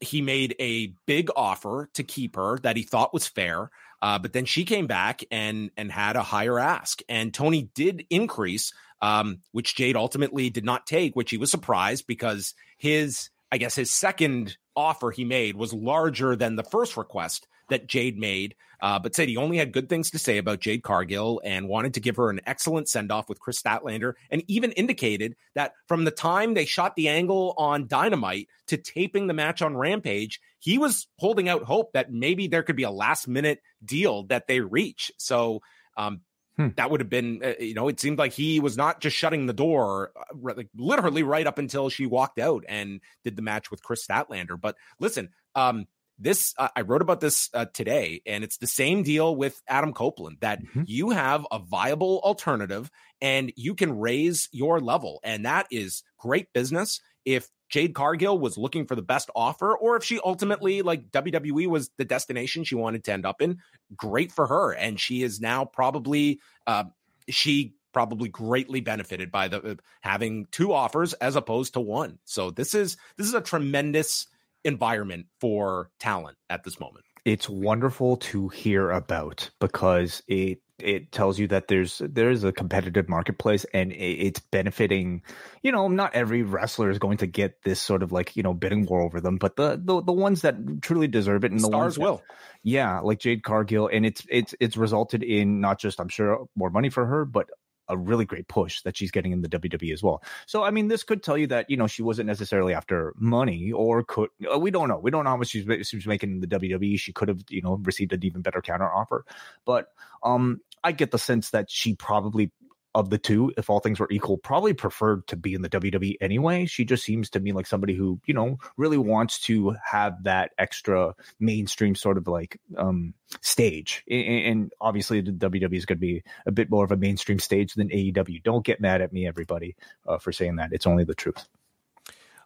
he made a big offer to keep her that he thought was fair. Uh, but then she came back and and had a higher ask, and Tony did increase, um, which Jade ultimately did not take, which he was surprised because his I guess his second offer he made was larger than the first request that Jade made, uh, but said he only had good things to say about Jade Cargill and wanted to give her an excellent send off with Kris Statlander, and even indicated that from the time they shot the angle on Dynamite to taping the match on Rampage, he was holding out hope that maybe there could be a last minute deal that they reach. So, um, Hmm. That would have been, uh, you know, it seemed like he was not just shutting the door, uh, like literally right up until she walked out and did the match with Kris Statlander. But listen, um, this uh, I wrote about this uh, today, and it's the same deal with Adam Copeland that mm-hmm. you have a viable alternative and you can raise your level, and that is great business. If Jade Cargill was looking for the best offer, or if she ultimately, like WWE, was the destination she wanted to end up in, great for her. And she is now probably, uh, she probably greatly benefited by the uh, having two offers as opposed to one. So this is this is a tremendous environment for talent at this moment. It's wonderful to hear about because it it tells you that there's there's a competitive marketplace and it's benefiting you know not every wrestler is going to get this sort of like you know bidding war over them but the the, the ones that truly deserve it and the stars ones will. Yeah like jade cargill and it's it's it's resulted in not just i'm sure more money for her but a really great push that she's getting in the WWE as well. So I mean, this could tell you that you know she wasn't necessarily after money, or could uh, we don't know. We don't know how much she's she was making in the WWE. She could have you know received an even better counter offer, but um, I get the sense that she probably of the two, if all things were equal, probably preferred to be in the WWE anyway. She just seems to me like somebody who, you know, really wants to have that extra mainstream sort of like um stage. And obviously the WWE is going to be a bit more of a mainstream stage than AEW. Don't get mad at me, everybody, uh, for saying that. It's only the truth.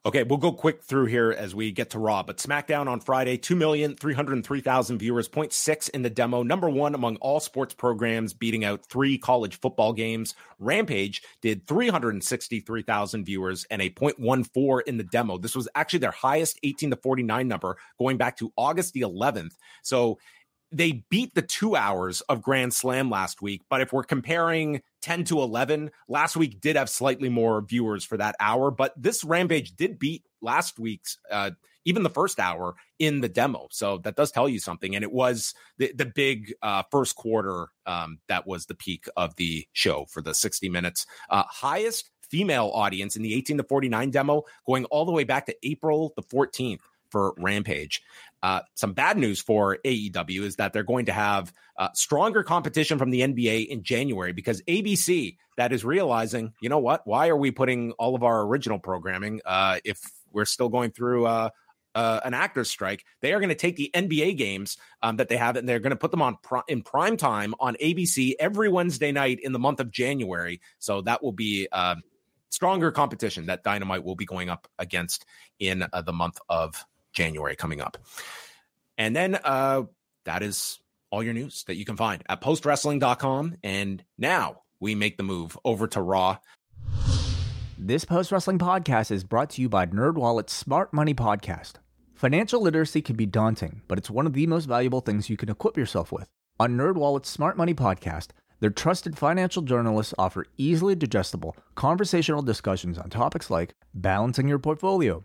Okay, we'll go quick through here as we get to Raw. But SmackDown on Friday, 2,303,000 viewers, 0.6 in the demo, number one among all sports programs, beating out three college football games. Rampage did 363,000 viewers and a 0.14 in the demo. This was actually their highest 18 to 49 number going back to August the 11th. So they beat the two hours of Grand Slam last week. But if we're comparing 10 to 11, last week did have slightly more viewers for that hour. But this Rampage did beat last week's, uh, even the first hour in the demo. So that does tell you something. And it was the, the big uh, first quarter um, that was the peak of the show for the 60 minutes. Uh, highest female audience in the 18 to 49 demo going all the way back to April the 14th for Rampage. Uh, some bad news for AEW is that they're going to have uh, stronger competition from the NBA in January because ABC that is realizing, you know what? Why are we putting all of our original programming uh, if we're still going through uh, uh, an actors strike? They are going to take the NBA games um, that they have and they're going to put them on in prime time on ABC every Wednesday night in the month of January. So that will be uh, stronger competition that Dynamite will be going up against in the month of January coming up. And then uh, that is all your news that you can find at postwrestling.com. And now we make the move over to Raw. This post wrestling podcast is brought to you by NerdWallet's Smart Money Podcast. Financial literacy can be daunting, but it's one of the most valuable things you can equip yourself with. On NerdWallet's Smart Money Podcast, their trusted financial journalists offer easily digestible, conversational discussions on topics like balancing your portfolio.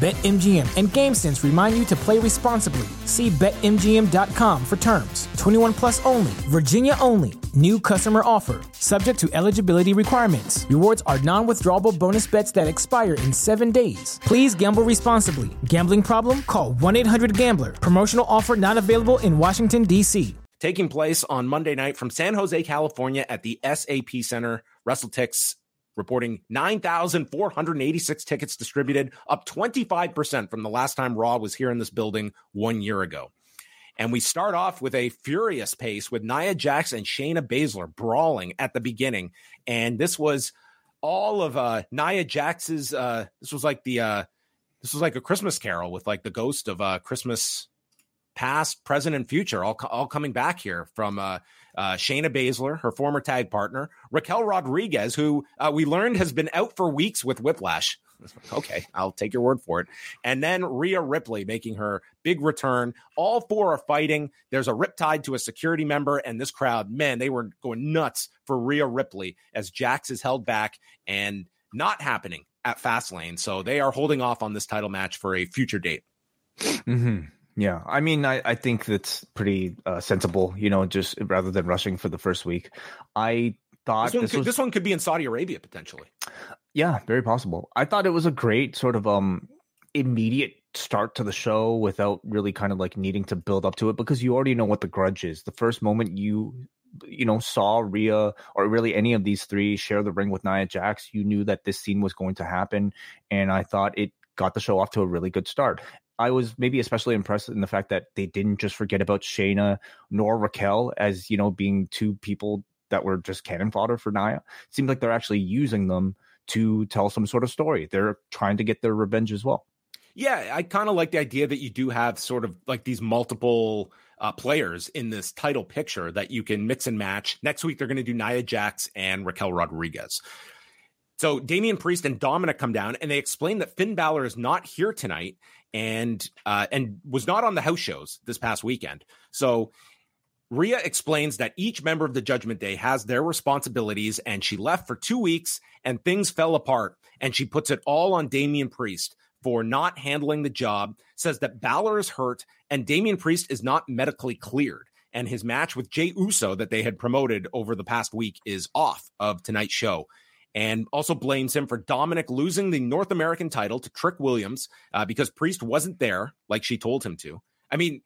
BetMGM and GameSense remind you to play responsibly. See BetMGM.com for terms. 21 plus only, Virginia only. New customer offer, subject to eligibility requirements. Rewards are non withdrawable bonus bets that expire in seven days. Please gamble responsibly. Gambling problem? Call 1 800 Gambler. Promotional offer not available in Washington, D.C. Taking place on Monday night from San Jose, California at the SAP Center, WrestleTix reporting 9,486 tickets distributed, up 25% from the last time Raw was here in this building one year ago. And we start off with a furious pace with Nia Jax and Shayna Baszler brawling at the beginning. And this was all of uh, Nia Jax's, uh, this was like the, uh, this was like a Christmas carol with like the ghost of uh, Christmas past, present, and future, all, all coming back here from uh, uh, Shayna Baszler, her former tag partner, Raquel Rodriguez, who uh, we learned has been out for weeks with whiplash. okay, I'll take your word for it. And then Rhea Ripley making her big return. All four are fighting. There's a riptide to a security member, and this crowd, man, they were going nuts for Rhea Ripley as Jax is held back and not happening at Fastlane. So they are holding off on this title match for a future date. Mm-hmm. Yeah, I mean, I, I think that's pretty uh, sensible. You know, just rather than rushing for the first week, I thought this one, this could, was this one could be in Saudi Arabia potentially. yeah, very possible. I thought it was a great sort of um immediate start to the show without really kind of like needing to build up to it because you already know what the grudge is. The first moment you you know saw Rhea or really any of these three share the ring with Nia Jax, you knew that this scene was going to happen, and I thought it got the show off to a really good start. I was maybe especially impressed in the fact that they didn't just forget about Shayna nor Raquel as you know being two people that were just cannon fodder for Nia. It seemed like they're actually using them to tell some sort of story. They're trying to get their revenge as well. Yeah, I kind of like the idea that you do have sort of like these multiple uh, players in this title picture that you can mix and match. Next week, they're going to do Nia Jax and Raquel Rodriguez. So Damian Priest and Dominic come down and they explain that Finn Balor is not here tonight and uh, and was not on the house shows this past weekend. So Rhea explains that each member of the Judgment Day has their responsibilities, and she left for two weeks and things fell apart. And she puts it all on Damian Priest for not handling the job, says that Balor is hurt and Damian Priest is not medically cleared. And his match with Jey Uso that they had promoted over the past week is off of tonight's show. And also blames him for Dominic losing the North American title to Trick Williams uh, because Priest wasn't there like she told him to. I mean,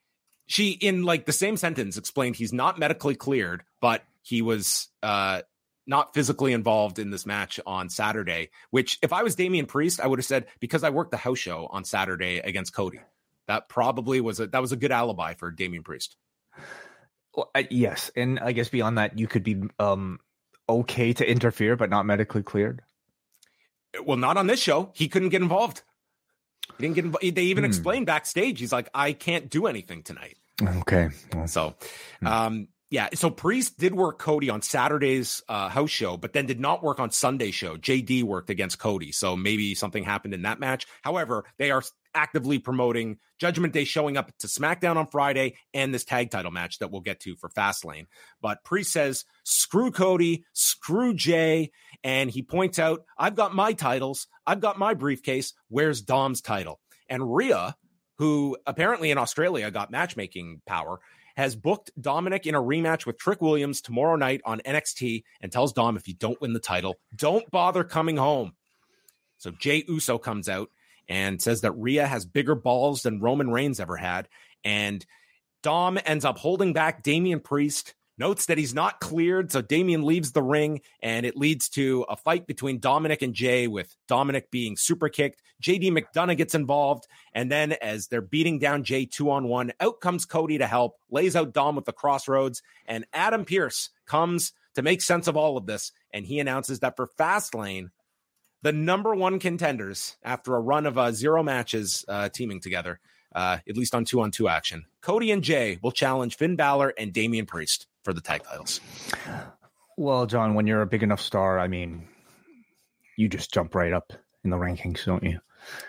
she in like the same sentence explained he's not medically cleared, but he was uh not physically involved in this match on Saturday, which if I was Damian Priest, I would have said because I worked the house show on Saturday against Cody. That probably was a that was a good alibi for Damian Priest. Well, uh, yes, and I guess beyond that, you could be um okay to interfere, but not medically cleared. Well, not on this show. He couldn't get involved. He didn't get involved. They even Hmm. explained backstage. He's like, I can't do anything tonight. Okay. Well, So, um, Yeah, so Priest did work Cody on Saturday's uh, house show, but then did not work on Sunday show. JD worked against Cody, so maybe something happened in that match. However, they are actively promoting Judgment Day showing up to SmackDown on Friday and this tag title match that we'll get to for Fastlane. But Priest says, "Screw Cody, screw Jey," and he points out, "I've got my titles, I've got my briefcase. Where's Dom's title?" And Rhea, who apparently in Australia got matchmaking power has booked Dominic in a rematch with Trick Williams tomorrow night on NXT and tells Dom if you don't win the title, don't bother coming home. So Jey Uso comes out and says that Rhea has bigger balls than Roman Reigns ever had. And Dom ends up holding back Damian Priest notes that he's not cleared. So Damian leaves the ring and it leads to a fight between Dominic and Jey, with Dominic being super kicked. JD McDonagh gets involved. And then as they're beating down Jey two on one, out comes Cody to help, lays out Dom with the crossroads. And Adam Pearce comes to make sense of all of this. And he announces that for Fastlane, the number one contenders after a run of uh, zero matches uh, teaming together, uh, at least on two on two action, Cody and Jey will challenge Finn Balor and Damian Priest for the tag titles. Well, John, when you're a big enough star, I mean, you just jump right up in the rankings, don't you?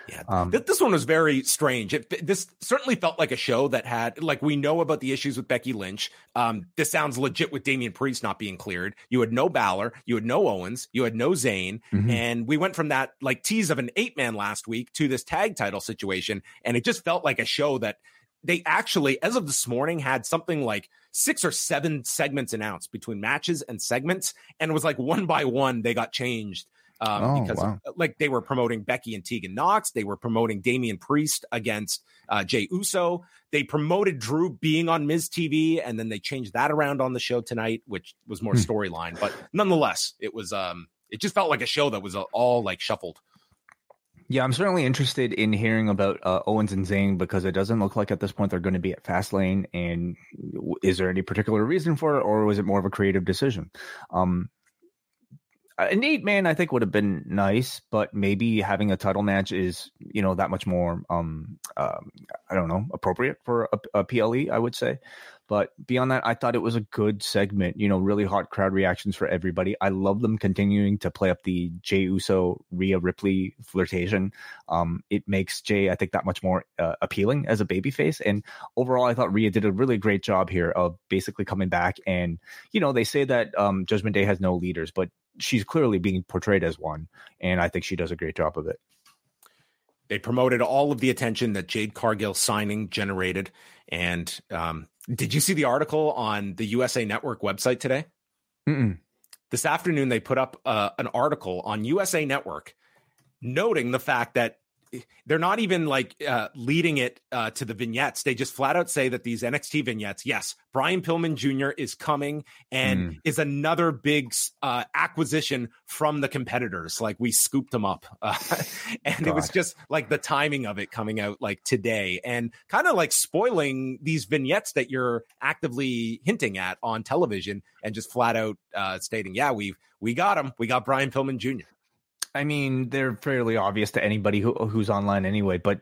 Yeah, um, this one was very strange. It, this certainly felt like a show that had, like, we know about the issues with Becky Lynch. Um, this sounds legit with Damian Priest not being cleared. You had no Balor, you had no Owens, you had no Zayn, mm-hmm. and we went from that like tease of an eight man last week to this tag title situation, and it just felt like a show that they actually, as of this morning, had something like six or seven segments announced between matches and segments, and it was like one by one they got changed. Um, oh, because wow. of, like they were promoting Becky and Tegan Knox, they were promoting Damian Priest against uh, Jey Uso. They promoted Drew being on Miz TV, and then they changed that around on the show tonight, which was more hmm. storyline. But nonetheless, it was um, it just felt like a show that was uh, all like shuffled. Yeah, I'm certainly interested in hearing about uh, Owens and Zayn because it doesn't look like at this point they're going to be at Fastlane. And is there any particular reason for it, or was it more of a creative decision? Um, an eight man I think would have been nice, but maybe having a title match is you know that much more um, um I don't know appropriate for a, a, PLE I would say. But beyond that, I thought it was a good segment. You know, really hot crowd reactions for everybody. I love them continuing to play up the Jey Uso Rhea Ripley flirtation. Um, it makes Jay I think that much more uh, appealing as a babyface. And overall, I thought Rhea did a really great job here of basically coming back. And you know, they say that um, Judgment Day has no leaders, but she's clearly being portrayed as one, and I think she does a great job of it. They promoted all of the attention that Jade Cargill signing generated. And um, did you see the article on the USA Network website today? Mm-mm. This afternoon, they put up uh, an article on USA Network noting the fact that they're not even like uh, leading it uh, to the vignettes. They just flat out say that these NXT vignettes, yes, Brian Pillman Jr. is coming and mm. is another big uh, acquisition from the competitors. Like we scooped them up, uh, and God. it was just like the timing of it coming out like today, and kind of like spoiling these vignettes that you're actively hinting at on television, and just flat out uh, stating, yeah, we've we got him, we got Brian Pillman Jr. I mean, they're fairly obvious to anybody who, who's online anyway. But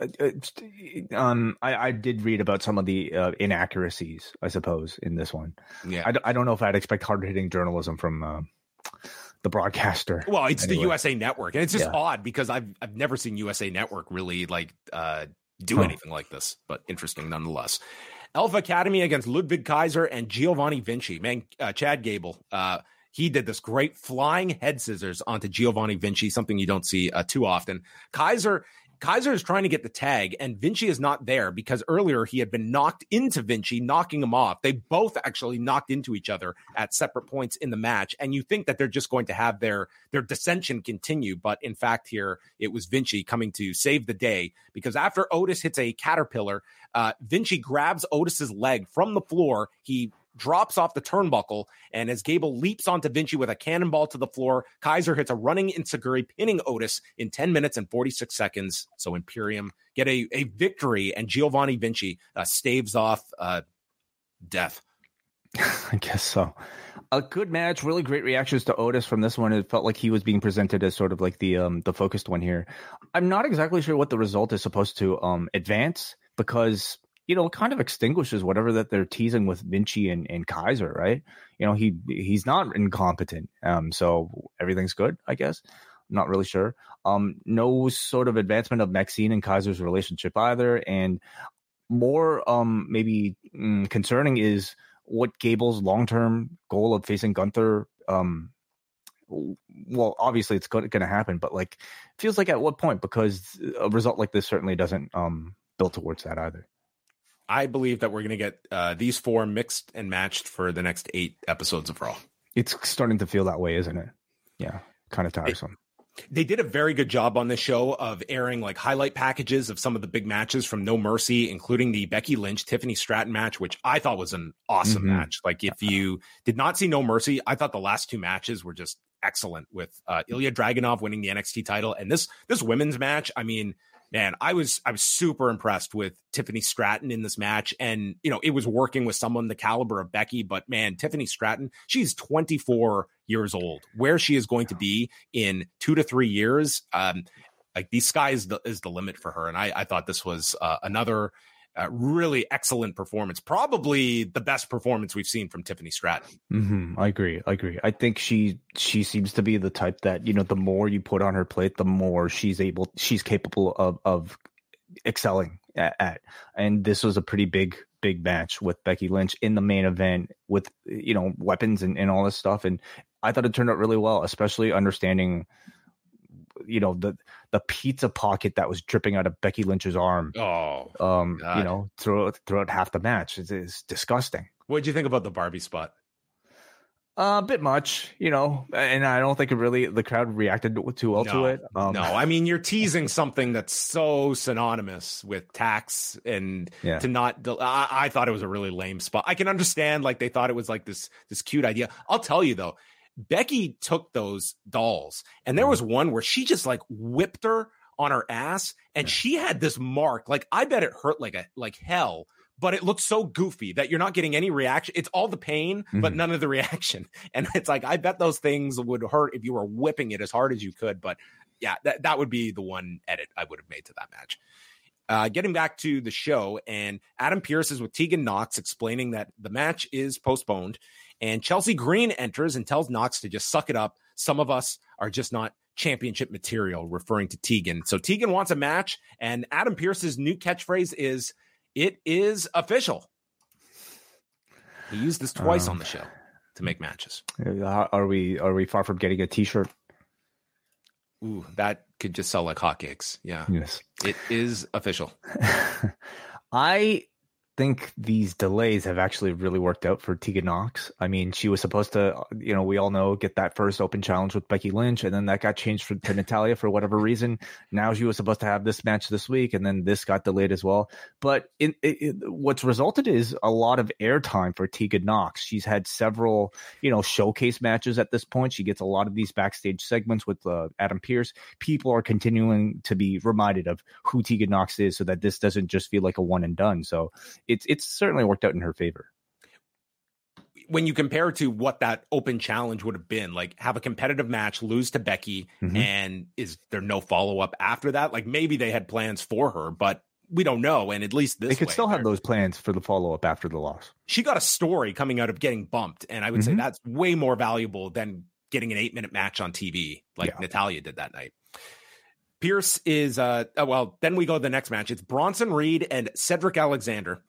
uh, uh, um, I, I did read about some of the uh, inaccuracies, I suppose, in this one. Yeah, I d- I don't know if I'd expect hard hitting journalism from uh, the broadcaster. Well, it's anyway. the USA Network, and it's just yeah. odd because I've I've never seen USA Network really like uh, do huh. anything like this, but interesting nonetheless. Alpha Academy against Ludwig Kaiser and Giovanni Vinci. Man, uh, Chad Gable. Uh, he did this great flying head scissors onto Giovanni Vinci, something you don't see uh, too often. Kaiser Kaiser is trying to get the tag, and Vinci is not there because earlier he had been knocked into Vinci, knocking him off. They both actually knocked into each other at separate points in the match, and you think that they're just going to have their their dissension continue, but in fact, here it was Vinci coming to save the day because after Otis hits a caterpillar, uh, Vinci grabs Otis's leg from the floor. He drops off the turnbuckle, and as Gable leaps onto Vinci with a cannonball to the floor, Kaiser hits a running enzuigiri, pinning Otis in 10 minutes and 46 seconds. So Imperium get a, a victory, and Giovanni Vinci uh, staves off uh, death. I guess so. A good match, really great reactions to Otis from this one. It felt like he was being presented as sort of like the um the focused one here. I'm not exactly sure what the result is supposed to um advance because you know, kind of extinguishes whatever that they're teasing with Vinci and, and Kaiser, right? You know, he he's not incompetent. Um, so everything's good, I guess. not really sure. Um, no sort of advancement of Maxxine and Kaiser's relationship either, and more um maybe mm, concerning is what Gable's long term goal of facing Gunther um well, obviously it's going to happen, but like, feels like at what point? Because a result like this certainly doesn't um build towards that either. I believe that we're going to get uh, these four mixed and matched for the next eight episodes of Raw. It's starting to feel that way, isn't it? Yeah, kind of tiresome. It, they did a very good job on this show of airing like highlight packages of some of the big matches from No Mercy, including the Becky Lynch Tiffany Stratton match, which I thought was an awesome mm-hmm. match. Like if you did not see No Mercy, I thought the last two matches were just excellent with uh, Ilja Dragunov winning the NXT title and this this women's match. I mean, man, I was I was super impressed with Tiffany Stratton in this match, and you know it was working with someone the caliber of Becky. But man, Tiffany Stratton, she's 24 years old. Where she is going to be in two to three years, um, like the sky is the is the limit for her. And I I thought this was uh, another really excellent performance. Probably the best performance we've seen from Tiffany Stratton. Mm-hmm. I agree. I agree. I think she she seems to be the type that you know the more you put on her plate, the more she's able, she's capable of of excelling at. at. And this was a pretty big big match with Becky Lynch in the main event with you know weapons and, and all this stuff. And I thought it turned out really well, especially understanding you know the the pizza pocket that was dripping out of Becky Lynch's arm. Oh, um, God. you know, throughout throughout half the match, it's, it's disgusting. What did you think about the Barbie spot? Uh, a bit much, you know, and I don't think it really the crowd reacted too well no, to it. Um, no, I mean you're teasing something that's so synonymous with tax, and yeah. to not. I, I thought it was a really lame spot. I can understand like they thought it was like this this cute idea. I'll tell you though, Becky took those dolls, and there mm-hmm. was one where she just like whipped her on her ass, and she had this mark. Like I bet it hurt like a like hell, but it looked so goofy that you're not getting any reaction. It's all the pain, mm-hmm. but none of the reaction. And it's like I bet those things would hurt if you were whipping it as hard as you could. But yeah, that that would be the one edit I would have made to that match. Uh, getting back to the show, and Adam Pearce is with Tegan Knox explaining that the match is postponed and Chelsea Green enters and tells Knox to just suck it up. Some of us are just not championship material, referring to Tegan. So Tegan wants a match, and Adam Pearce's new catchphrase is "It is official." He used this twice on the show to make matches. Uh, are we are we far from getting a T-shirt? Ooh, that could just sell like hotcakes. Yeah. Yes. It is official. I think these delays have actually really worked out for Tegan Knox. I mean, she was supposed to, you know, we all know get that first open challenge with Becky Lynch, and then that got changed for, to Natalya for whatever reason. Now she was supposed to have this match this week, and then this got delayed as well. But it, it, what's resulted is a lot of airtime for Tegan Knox. She's had several, you know, showcase matches at this point. She gets a lot of these backstage segments with uh, Adam Pearce. People are continuing to be reminded of who Tegan Knox is, so that this doesn't just feel like a one and done. So it's it's certainly worked out in her favor. When you compare to what that open challenge would have been, like have a competitive match, lose to Becky, mm-hmm. and is there no follow up after that? Like maybe they had plans for her, but we don't know. And at least this they could way, still have those plans for the follow up after the loss. She got a story coming out of getting bumped, and I would mm-hmm. say that's way more valuable than getting an eight minute match on TV like yeah. Natalya did that night. Pearce is uh well, then we go to the next match. It's Bronson Reed and Cedric Alexander.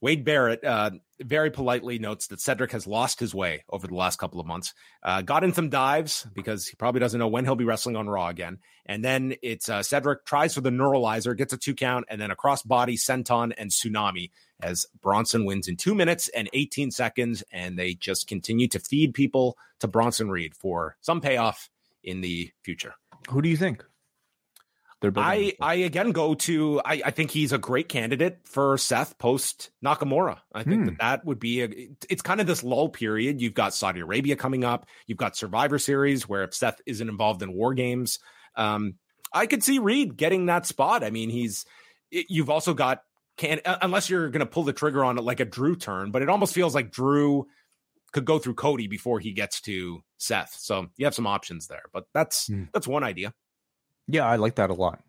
Wade Barrett uh, very politely notes that Cedric has lost his way over the last couple of months. Uh, got in some dives because he probably doesn't know when he'll be wrestling on Raw again. And then it's uh, Cedric tries for the Neuralyzer, gets a two count, and then a crossbody senton and tsunami as Bronson wins in two minutes and 18 seconds. And they just continue to feed people to Bronson Reed for some payoff in the future. Who do you think? I I again go to I, I think he's a great candidate for Seth post Nakamura. I think hmm. that that would be a it's kind of this lull period. You've got Saudi Arabia coming up. You've got Survivor Series where if Seth isn't involved in War Games, um, I could see Reed getting that spot. I mean, he's you've also got can unless you're going to pull the trigger on it like a Drew turn, but it almost feels like Drew could go through Cody before he gets to Seth. So you have some options there, but that's hmm. that's one idea. Yeah, I like that a lot.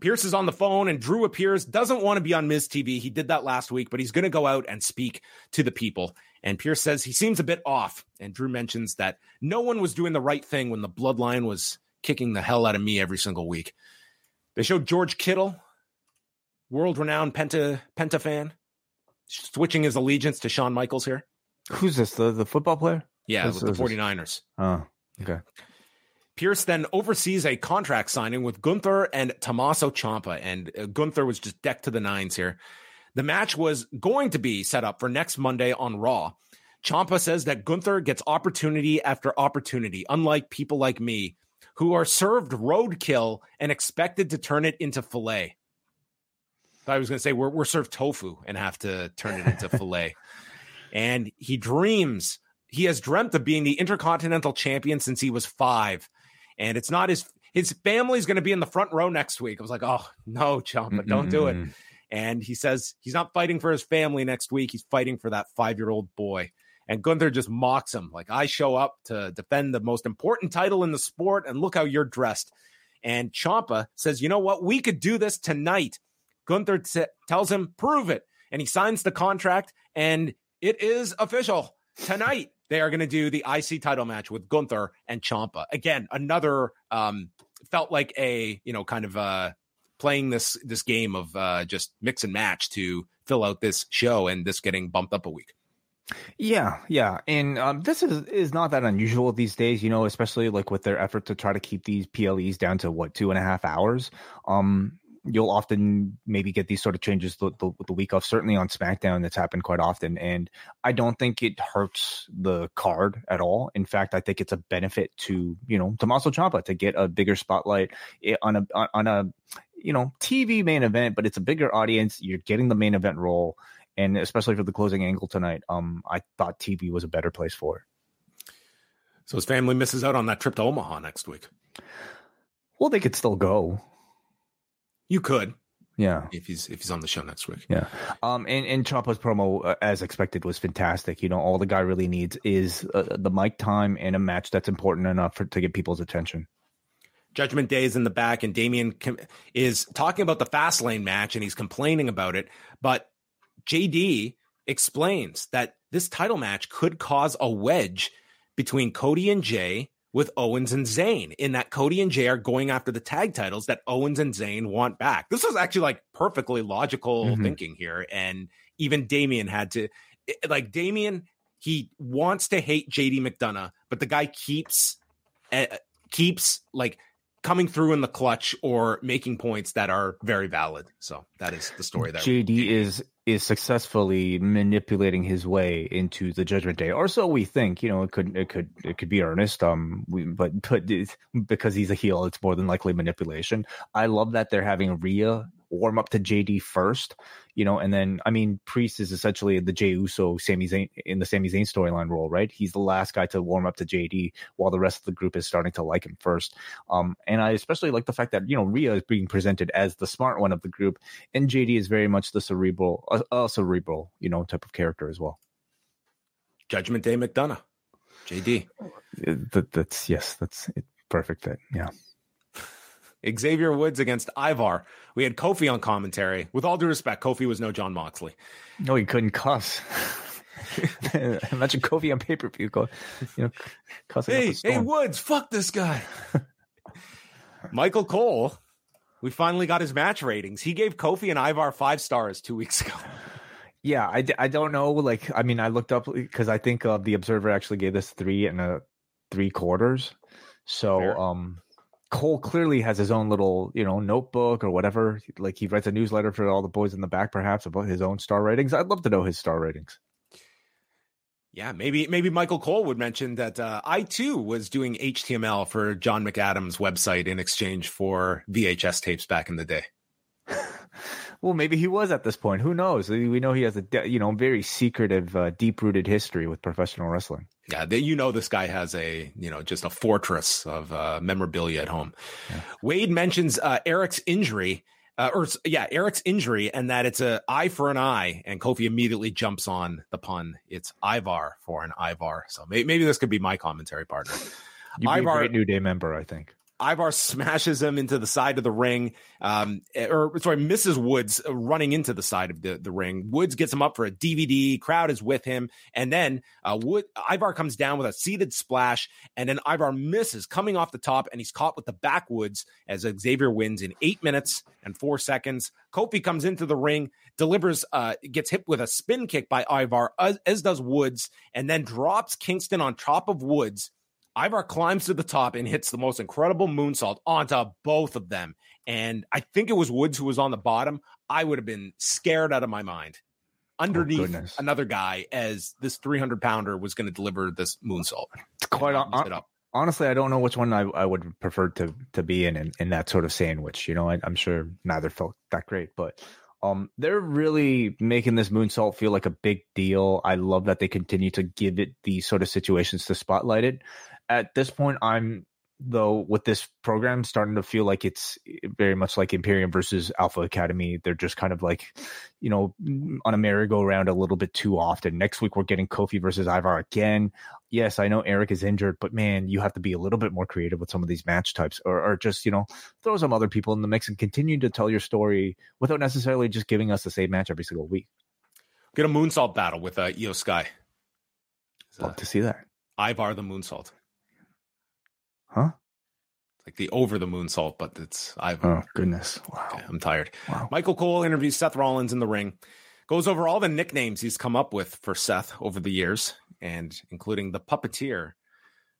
Pearce is on the phone, and Drew appears, doesn't want to be on Miz TV. He did that last week, but he's going to go out and speak to the people. And Pearce says he seems a bit off. And Drew mentions that no one was doing the right thing when the bloodline was kicking the hell out of me every single week. They showed George Kittle, world renowned Penta, Penta fan, switching his allegiance to Shawn Michaels here. Who's this? The the football player? Yeah, Who's- with the who's this? 49ers. Oh, okay. Pearce then oversees a contract signing with Gunther and Tommaso Ciampa, and uh, Gunther was just decked to the nines here. The match was going to be set up for next Monday on Raw. Ciampa says that Gunther gets opportunity after opportunity, unlike people like me who are served roadkill and expected to turn it into filet. I was going to say we're, we're served tofu and have to turn it into filet. And he dreams, he has dreamt of being the Intercontinental Champion since he was five and it's not his his family's going to be in the front row next week. I was like, oh no, Ciampa, don't do it. And he says he's not fighting for his family next week. He's fighting for that five year old boy. And Gunther just mocks him like, I show up to defend the most important title in the sport, and look how you're dressed. And Ciampa says, you know what? We could do this tonight. Gunther t- tells him, prove it. And he signs the contract, and it is official. Tonight, they are going to do the IC title match with Gunther and Ciampa. Again, another um, felt like a, you know, kind of uh, playing this this game of uh, just mix and match to fill out this show and this getting bumped up a week. Yeah, yeah, and um, this is is not that unusual these days, you know, especially like with their effort to try to keep these PLEs down to what two and a half hours. Um, you'll often maybe get these sort of changes the, the, the week off. Certainly on SmackDown, that's happened quite often, and I don't think it hurts the card at all. In fact, I think it's a benefit to you know Tommaso Ciampa to get a bigger spotlight eh, on a on- on a you know TV main event, but it's a bigger audience. You're getting the main event role and especially for the closing angle tonight, um, I thought TV was a better place for it. So his family misses out on that trip to Omaha next week. Well, they could still go. You could Yeah, if he's if he's on the show next week. yeah. Um, and and Ciampa's promo, uh, as expected, was fantastic. You know, all the guy really needs is uh, the mic time and a match that's important enough for, to get people's attention. Judgment Day is in the back, and Damien com- is talking about the Fastlane match, and he's complaining about it. But JD explains that this title match could cause a wedge between Cody and Jey with Owens and Zayn, in that Cody and Jey are going after the tag titles that Owens and Zayn want back. This was actually like perfectly logical Mhm. thinking here, and even Damien had to like Damien. He wants to hate JD McDonagh, but the guy keeps uh, keeps like coming through in the clutch or making points that are very valid. So that is the story there. JD is is successfully manipulating his way into the Judgment Day, or so we think. You know, it could it could it could be earnest. Um, we, but but because he's a heel, it's more than likely manipulation. I love that they're having Rhea warm up to JD first. You know, and then I mean, Priest is essentially the Jey Uso, Sami Zayn in the Sami Zayn storyline role, right? He's the last guy to warm up to JD, while the rest of the group is starting to like him first. Um, and I especially like the fact that you know Rhea is being presented as the smart one of the group, and JD is very much the cerebral, a, a cerebral, you know, type of character as well. Judgment Day McDonagh. JD. Uh, That, that's yes, that's it, perfect fit. Yeah, Xavier Woods against Ivar. We had Kofi on commentary. With all due respect, Kofi was no Jon Moxley. no, he couldn't cuss. Imagine Kofi on pay per view, you know, cussing. Hey, hey. Woods, fuck this guy. Michael Cole. We finally got his match ratings. He gave Kofi and Ivar five stars two weeks ago. Yeah, I, I don't know. Like, I mean, I looked up because I think uh, the Observer actually gave this three and a three quarters. So, Fair. um, Cole clearly has his own little, you know, notebook or whatever. Like, he writes a newsletter for all the boys in the back, perhaps about his own star ratings. I'd love to know his star ratings. Yeah, maybe maybe Michael Cole would mention that uh, I too was doing HTML for John McAdams' website in exchange for VHS tapes back in the day. Well, maybe he was at this point. Who knows? We know he has a, you know, very secretive, uh, deep rooted history with professional wrestling. Yeah, they, you know this guy has a you know just a fortress of uh, memorabilia at home. Wade mentions uh, Eric's injury, uh, or yeah, Eric's injury, and that it's a eye for an eye, and Kofi immediately jumps on the pun. It's Ivar for an Ivar. So may- maybe this could be my commentary partner. You'd be Ivar- a great New Day member, I think. Ivar smashes him into the side of the ring, um, or sorry, misses Woods running into the side of the, the ring. Woods gets him up for a DVD. Crowd is with him, and then uh, Wood Ivar comes down with a seated splash, and then Ivar misses coming off the top, and he's caught with the backwoods as Xavier wins in eight minutes and four seconds. Kofi comes into the ring, delivers, uh, gets hit with a spin kick by Ivar, as, as does Woods, and then drops Kingston on top of Woods Ivar climbs to the top and hits the most incredible moonsault onto both of them. And I think it was Woods who was on the bottom. I would have been scared out of my mind underneath oh, another guy as this 300 pounder was going to deliver this moonsault. Quite on, honestly, I don't know which one I, I would prefer to to be in, in, in that sort of sandwich. You know, I, am sure neither felt that great, but um, they're really making this moonsault feel like a big deal. I love that they continue to give it these sort of situations to spotlight it at this point, I'm though with this program starting to feel like it's very much like Imperium versus Alpha Academy. They're just kind of like, you know, on a merry-go-round a little bit too often. Next week we're getting Kofi versus Ivar again. Yes, I know Eric is injured, but man, you have to be a little bit more creative with some of these match types, or, or just you know throw some other people in the mix and continue to tell your story without necessarily just giving us the same match every single week. Get a moonsault battle with uh, Iyo Sky. Love to see that. Ivar the moonsault. Huh? Like the over the moon salt, but it's I've oh goodness. Wow. I'm tired. Wow. Michael Cole interviews Seth Rollins in the ring, goes over all the nicknames he's come up with for Seth over the years, and including the puppeteer.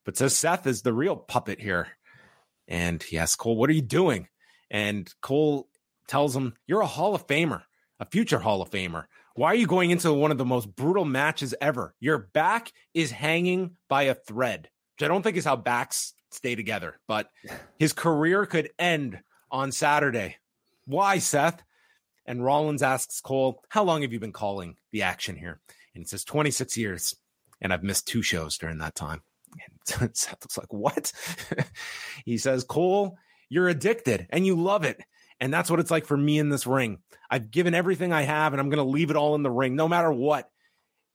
But says Seth is the real puppet here. And he asks Cole, What are you doing? And Cole tells him, You're a Hall of Famer, a future Hall of Famer. Why are you going into one of the most brutal matches ever? Your back is hanging by a thread, which I don't think is how backs stay together. But his career could end on Saturday. Why, Seth? And Rollins asks Cole, How long have you been calling the action here? And he says, 26 years. And I've missed two shows during that time. And Seth looks like, What? he says, Cole, you're addicted and you love it. And that's what it's like for me in this ring. I've given everything I have and I'm going to leave it all in the ring, no matter what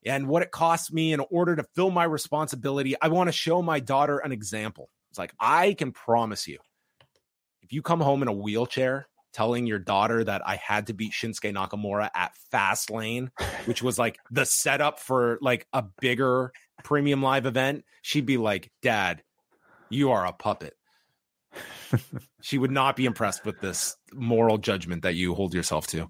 and what it costs me in order to fill my responsibility. I want to show my daughter an example. It's like, I can promise you, if you come home in a wheelchair telling your daughter that I had to beat Shinsuke Nakamura at Fastlane, which was like the setup for like a bigger premium live event, she'd be like, Dad, you are a puppet. she would not be impressed with this moral judgment that you hold yourself to.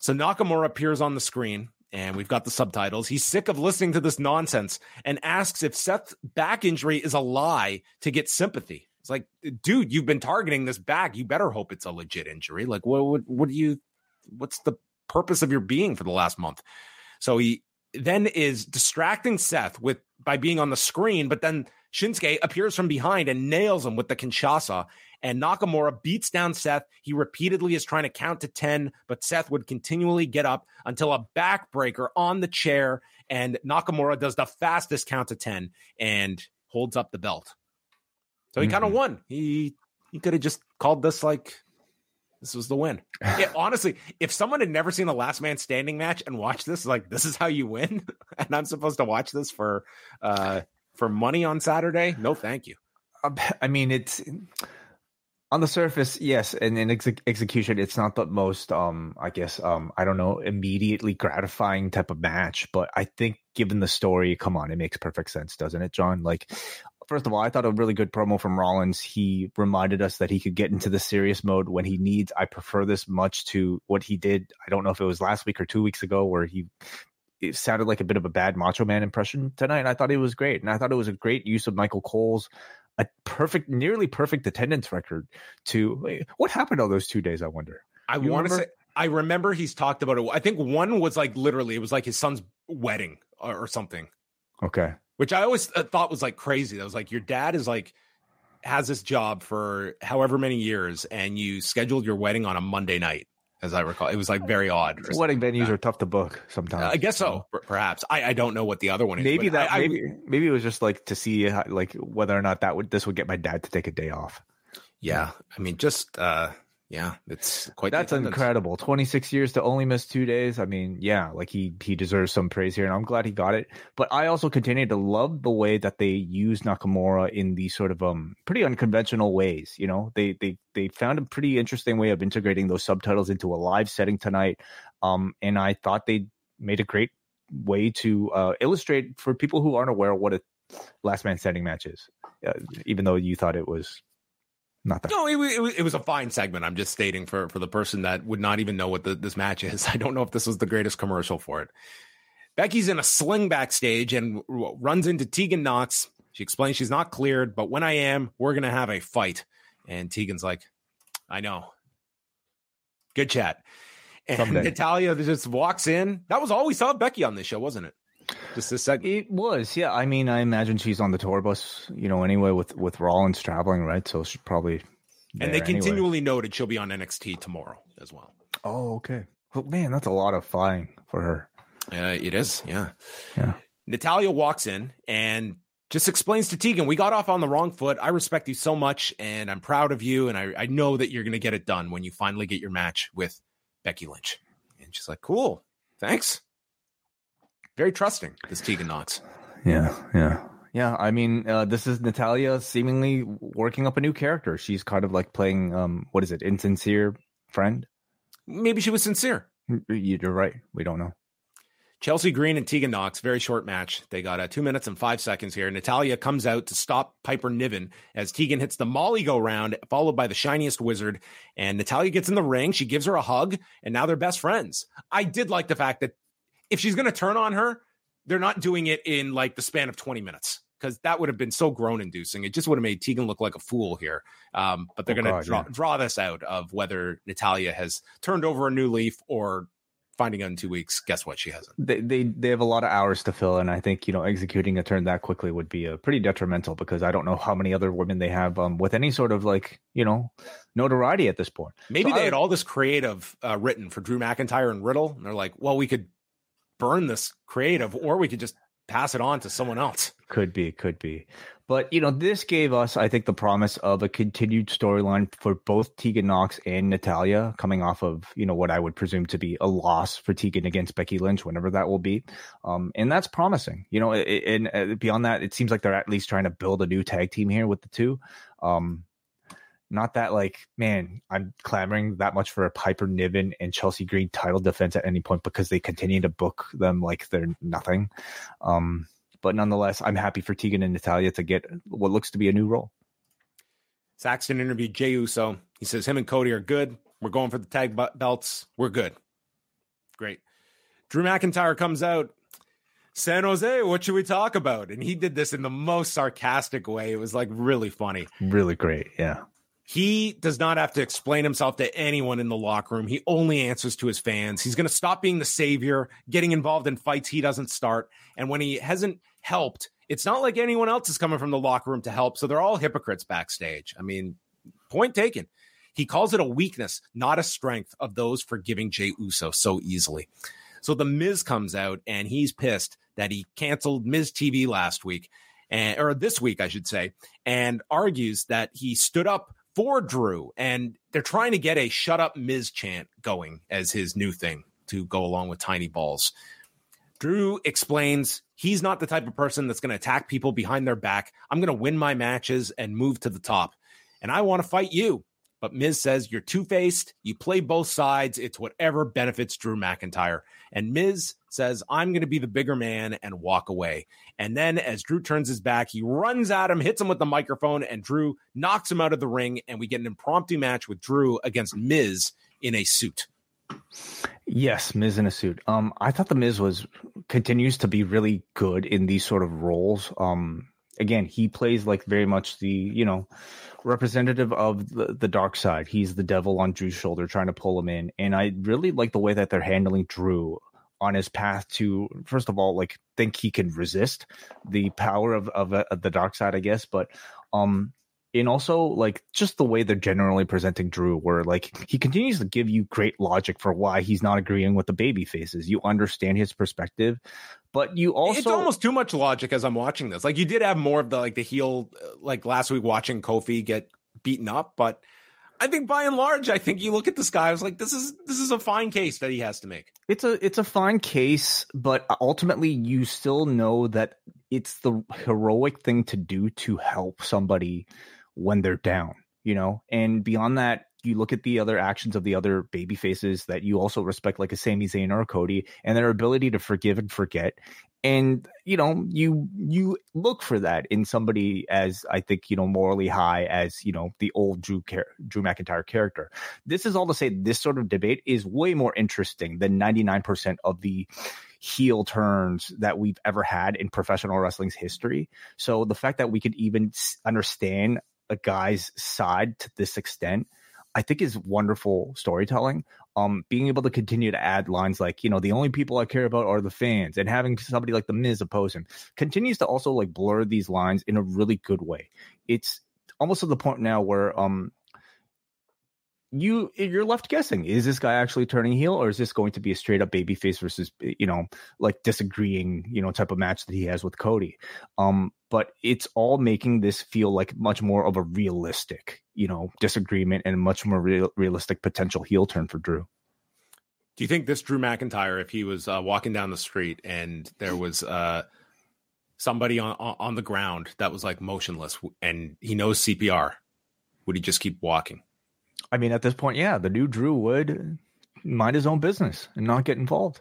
So Nakamura appears on the screen and we've got the subtitles. He's sick of listening to this nonsense and asks if Seth's back injury is a lie to get sympathy. It's like, dude, you've been targeting this back. You better hope it's a legit injury. Like, what, what, what do you, what's the purpose of your being for the last month? So he then is distracting Seth with by being on the screen, but then Shinsuke appears from behind and nails him with the Kinshasa and Nakamura beats down Seth. He repeatedly is trying to count to 10, but Seth would continually get up until a backbreaker on the chair, and Nakamura does the fastest count to 10 and holds up the belt. So he mm-hmm. kind of won. He he could have just called this like this was the win. It, honestly, if someone had never seen a last man standing match and watched this, like this is how you win, and I'm supposed to watch this for uh for money on Saturday, no, thank you. I mean, it's on the surface, yes, and in ex- execution, it's not the most, um, I guess, um, I don't know, immediately gratifying type of match. But I think, given the story, come on, it makes perfect sense, doesn't it, John? Like, first of all, I thought a really good promo from Rollins. He reminded us that he could get into the serious mode when he needs. I prefer this much to what he did. I don't know if it was last week or two weeks ago, where he it sounded like a bit of a bad Macho Man impression tonight. I thought it was great, and I thought it was a great use of Michael Cole's a perfect, nearly perfect attendance record. To what happened on those two days? I wonder. I want to say I remember he's talked about it. I think one was like literally it was like his son's wedding or, or something. Okay. Which I always uh, thought was like crazy. That was like your dad is like has this job for however many years, and you scheduled your wedding on a Monday night as I recall. It was like very odd. Wedding venues are tough to book sometimes. Uh, I guess so. Perhaps I, I don't know what the other one is. Maybe that I, maybe I, maybe it was just like to see how, like whether or not that would this would get my dad to take a day off. Yeah, I mean, just uh yeah, it's quite. That's incredible. Twenty six years to only miss two days. I mean, yeah, like he he deserves some praise here, and I'm glad he got it. But I also continue to love the way that they use Nakamura in these sort of um pretty unconventional ways. You know, they they they found a pretty interesting way of integrating those subtitles into a live setting tonight. Um, and I thought they made a great way to uh, illustrate for people who aren't aware what a last man standing match is. Uh, even though you thought it was not that. No, it, it, was a fine segment. I'm just stating for for the person that would not even know what the, this match is. I don't know if this was the greatest commercial for it. Becky's in a sling backstage and runs into Tegan Nox. She explains she's not cleared, but when I am, we're gonna have a fight. And Tegan's like, I know. Good chat. And Someday. Natalya just walks in. That was all we saw Becky on this show, wasn't it? Just a segment. It was, yeah. I mean, I imagine she's on the tour bus, you know, anyway with with Rollins traveling, right? So she's probably. And they continually anyway. noted she'll be on NXT tomorrow as well. Oh, okay. Well, man, that's a lot of flying for her. Yeah, uh, it is. Yeah. Yeah. Natalya walks in and just explains to Tegan, we got off on the wrong foot. I respect you so much and I'm proud of you. And I, I know that you're going to get it done when you finally get your match with Becky Lynch. And she's like, cool. Thanks very trusting. This Tegan Nox. Yeah, yeah, yeah. I mean, uh, this is Natalya seemingly working up a new character. She's kind of like playing, um, what is it, insincere friend? Maybe she was sincere. You're right. We don't know. Chelsea Green and Tegan Nox, very short match. They got uh, two minutes and five seconds here. Natalya comes out to stop Piper Niven as Tegan hits the Molly go round, followed by the shiniest wizard. And Natalya gets in the ring. She gives her a hug, and now they're best friends. I did like the fact that if she's going to turn on her, they're not doing it in like the span of 20 minutes because that would have been so groan inducing. It just would have made Tegan look like a fool here. Um, but they're oh, going to draw, yeah. draw this out of whether Natalya has turned over a new leaf or finding out in two weeks. Guess what? She hasn't. They, they they have a lot of hours to fill, and I think you know executing a turn that quickly would be a uh, pretty detrimental because I don't know how many other women they have um, with any sort of like you know notoriety at this point. Maybe so they I, had all this creative uh, written for Drew McIntyre and Riddle, and they're like, well, we could burn this creative, or we could just pass it on to someone else. Could be, could be. But you know, this gave us, I think, the promise of a continued storyline for both Tegan Nox and Natalya, coming off of you know what I would presume to be a loss for Tegan against Becky Lynch, whenever that will be, um, and that's promising. You know, and, uh, beyond that, it seems like they're at least trying to build a new tag team here with the two. Um, not that like, man, I'm clamoring that much for a Piper Niven and Chelsea Green title defense at any point because they continue to book them like they're nothing. Um, but nonetheless, I'm happy for Tegan and Natalya to get what looks to be a new role. Saxton interviewed Jey Uso. He says him and Cody are good. We're going for the tag belts. We're good. Great. Drew McIntyre comes out. San Jose, what should we talk about? And he did this in the most sarcastic way. It was like really funny. Really great. Yeah. He does not have to explain himself to anyone in the locker room. He only answers to his fans. He's going to stop being the savior, getting involved in fights he doesn't start. And when he hasn't helped, it's not like anyone else is coming from the locker room to help. So they're all hypocrites backstage. I mean, point taken. He calls it a weakness, not a strength of those forgiving Jey Uso so easily. So the Miz comes out and he's pissed that he canceled Miz TV last week, and, or this week, I should say, and argues that he stood up for Drew, and they're trying to get a "Shut Up, Miz" chant going as his new thing to go along with Tiny Balls. Drew explains he's not the type of person that's going to attack people behind their back. I'm going to win my matches and move to the top, and I want to fight you. But Miz says you're two faced. You play both sides. It's whatever benefits Drew McIntyre. And Miz says, I'm going to be the bigger man and walk away. And then as Drew turns his back, he runs at him, hits him with the microphone, and Drew knocks him out of the ring. And we get an impromptu match with Drew against Miz in a suit. Yes, Miz in a suit. Um, I thought the Miz was continues to be really good in these sort of roles. Um, again, he plays like very much the you know representative of the, the dark side. He's the devil on Drew's shoulder, trying to pull him in. And I really like the way that they're handling Drew on his path to first of all like think he can resist the power of, of, uh, of the dark side i guess but um and also like just the way they're generally presenting Drew, where like he continues to give you great logic for why he's not agreeing with the baby faces. You understand his perspective, but you also it's almost too much logic as I'm watching this. Like you did have more of the like the heel, uh, like last week watching Kofi get beaten up, but I think by and large, I think you look at this guy. I was like, this is this is a fine case that he has to make. It's a it's a fine case, but ultimately, you still know that it's the heroic thing to do to help somebody when they're down. You know, and beyond that, you look at the other actions of the other baby faces that you also respect, like a Sami Zayn or Cody, and their ability to forgive and forget. And you know, you you look for that in somebody as I think you know morally high as you know the old Drew Drew McIntyre character. This is all to say this sort of debate is way more interesting than ninety nine percent of the heel turns that we've ever had in professional wrestling's history. So the fact that we could even understand a guy's side to this extent I think is wonderful storytelling. Um, being able to continue to add lines like, you know, the only people I care about are the fans, and having somebody like the Miz oppose him continues to also like blur these lines in a really good way. It's almost to the point now where um you you're left guessing is this guy actually turning heel or is this going to be a straight up baby face versus you know like disagreeing you know type of match that he has with Cody. Um but it's all making this feel like much more of a realistic you know disagreement and much more real, realistic potential heel turn for Drew. Do you think this Drew McIntyre if he was uh, walking down the street and there was uh somebody on on the ground that was like motionless and he knows CPR would he just keep walking I mean, at this point, yeah, the new Drew would mind his own business and not get involved.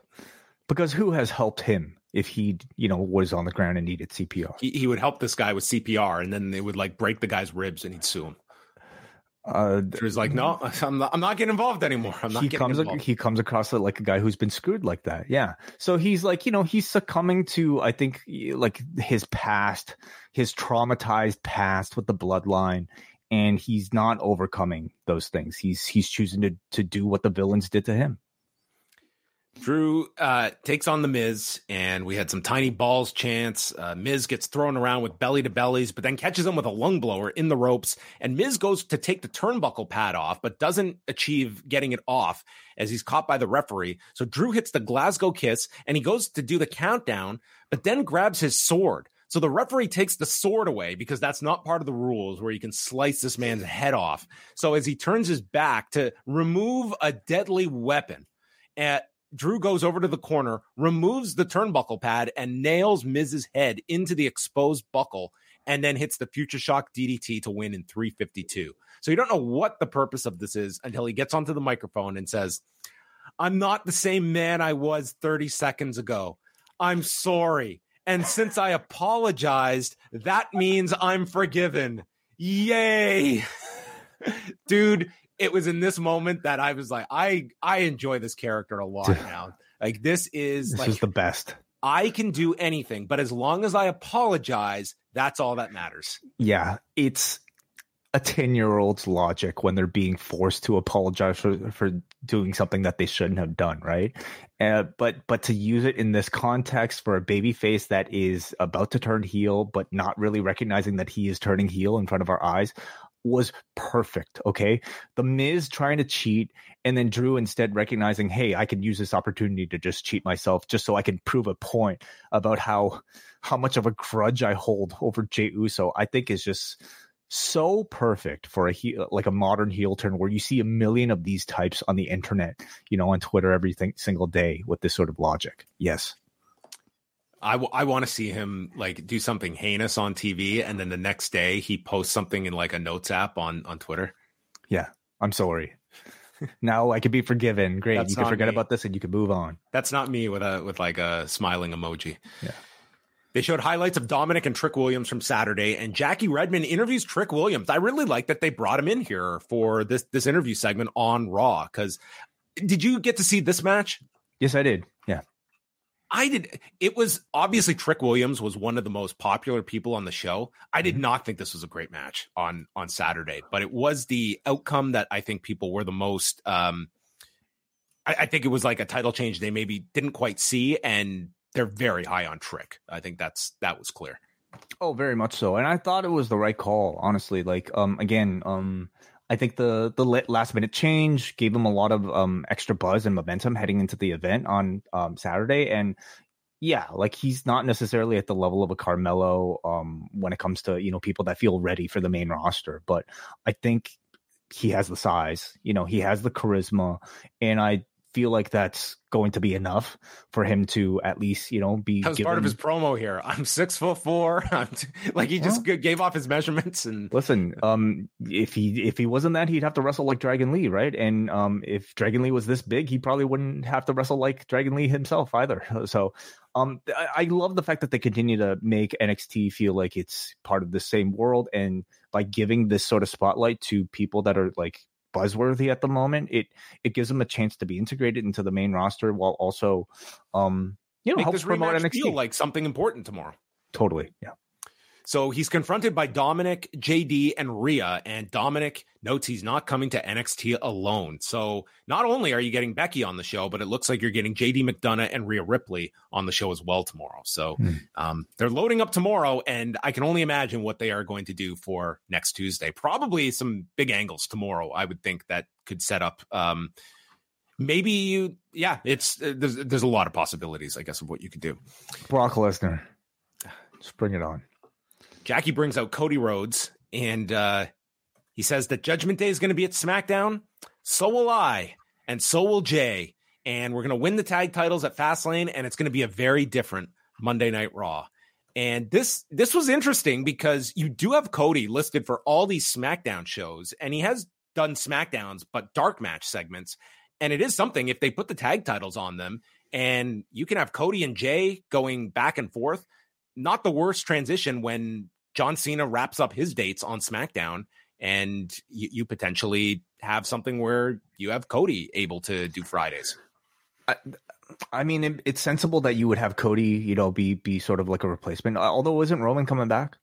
Because who has helped him if he, you know, was on the ground and needed CPR? He, he would help this guy with CPR, and then they would like break the guy's ribs, and he'd sue him. Uh, Drew's like, no, I'm not, I'm not getting involved anymore. I'm not he comes, involved. He comes across like a guy who's been screwed like that. Yeah. So he's like, you know, he's succumbing to, I think, like his past, his traumatized past with the bloodline and he's not overcoming those things. He's he's choosing to to do what the villains did to him. Drew uh, takes on the Miz, and we had some tiny balls chance. Uh, Miz gets thrown around with belly to bellies, but then catches him with a lung blower in the ropes. And Miz goes to take the turnbuckle pad off, but doesn't achieve getting it off as he's caught by the referee. So Drew hits the Glasgow kiss, and he goes to do the countdown, but then grabs his sword. So the referee takes the sword away because that's not part of the rules where you can slice this man's head off. So as he turns his back to remove a deadly weapon, at eh, Drew goes over to the corner, removes the turnbuckle pad, and nails Miz's head into the exposed buckle, and then hits the future shock DDT to win in 352. So you don't know what the purpose of this is until he gets onto the microphone and says, I'm not the same man I was 30 seconds ago. I'm sorry. And since I apologized, that means I'm forgiven. Yay. Dude, it was in this moment that I was like, I I enjoy this character a lot now. Like this is this like, is the best. I can do anything, but as long as I apologize, that's all that matters. Yeah, it's a 10 year old's logic when they're being forced to apologize for, for doing something that they shouldn't have done right? Uh, but but to use it in this context for a baby face that is about to turn heel but not really recognizing that he is turning heel in front of our eyes was perfect okay? The miz trying to cheat and then drew instead recognizing hey i can use this opportunity to just cheat myself just so i can prove a point about how how much of a grudge i hold over jey uso i think is just so perfect for a heel, like a modern heel turn where you see a million of these types on the internet, you know, on Twitter every single day with this sort of logic. Yes. I, w- I want to see him like do something heinous on TV and then the next day he posts something in like a notes app on on Twitter. Yeah. I'm sorry. now I can be forgiven. Great. That's you can forget me. about this and you can move on. That's not me with a with like a smiling emoji. Yeah. They showed highlights of Dominik and Trick Williams from Saturday, and Jackie Redmond interviews Trick Williams. I really like that they brought him in here for this this interview segment on Raw. Because did you get to see this match? Yes, I did. Yeah. I did. It was obviously Trick Williams was one of the most popular people on the show. I did mm-hmm. not think this was a great match on on Saturday, but it was the outcome that I think people were the most. Um, I, I think it was like a title change they maybe didn't quite see, and they're very high on Trick. I think that's that was clear. Oh, very much so. And I thought it was the right call, honestly. Like, um, again, um, I think the the last minute change gave him a lot of um extra buzz and momentum heading into the event on um Saturday. And yeah, like he's not necessarily at the level of a Carmelo um when it comes to you know people that feel ready for the main roster, but I think he has the size, you know, he has the charisma, and I feel like that's going to be enough for him to at least you know be that was given... part of his promo here. I'm six foot four. I'm t- like he just well, gave off his measurements and listen um if he if he wasn't that he'd have to wrestle like dragon lee right? And um if dragon lee was this big he probably wouldn't have to wrestle like dragon lee himself either. So um I, I love the fact that they continue to make nxt feel like it's part of the same world and by giving this sort of spotlight to people that are like buzzworthy at the moment. It it gives them a chance to be integrated into the main roster while also, um, you know, Make helps promote NXT. Feel like something important tomorrow. Totally, yeah. So he's confronted by Dominik, JD, and Rhea, and Dominik notes he's not coming to NXT alone. So not only are you getting Becky on the show, but it looks like you're getting JD McDonagh and Rhea Ripley on the show as well tomorrow. So mm. um, they're loading up tomorrow, and I can only imagine what they are going to do for next Tuesday. Probably some big angles tomorrow. I would think that could set up. Um, maybe you, yeah, it's uh, there's there's a lot of possibilities, I guess, of what you could do. Brock Lesnar, just bring it on. Jackie brings out Cody Rhodes and uh, he says that Judgment Day is going to be at SmackDown. So will I, and so will Jey. And we're going to win the tag titles at Fastlane, and it's going to be a very different Monday Night Raw. And this this was interesting because you do have Cody listed for all these SmackDown shows, and he has done SmackDowns, but dark match segments. And it is something if they put the tag titles on them, and you can have Cody and Jey going back and forth. Not the worst transition when John Cena wraps up his dates on SmackDown, and you, you potentially have something where you have Cody able to do Fridays. I, I mean, it, it's sensible that you would have Cody, you know, be be sort of like a replacement. Although, isn't Roman coming back?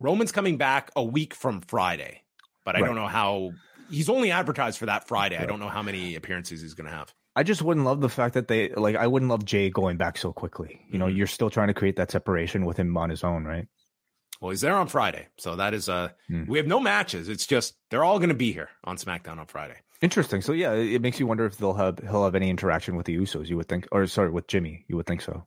Roman's coming back a week from Friday, but I right. don't know how. He's only advertised for that Friday. Right. I don't know how many appearances he's going to have. I just wouldn't love the fact that they like. I wouldn't love Jey going back so quickly. You know, mm-hmm. you're still trying to create that separation with him on his own, right? Well, he's there on Friday, so that is uh mm. we have no matches. It's just they're all going to be here on SmackDown on Friday. Interesting. So yeah, it makes you wonder if they'll have he'll have any interaction with the Usos. You would think, or sorry, with Jimmy. You would think so.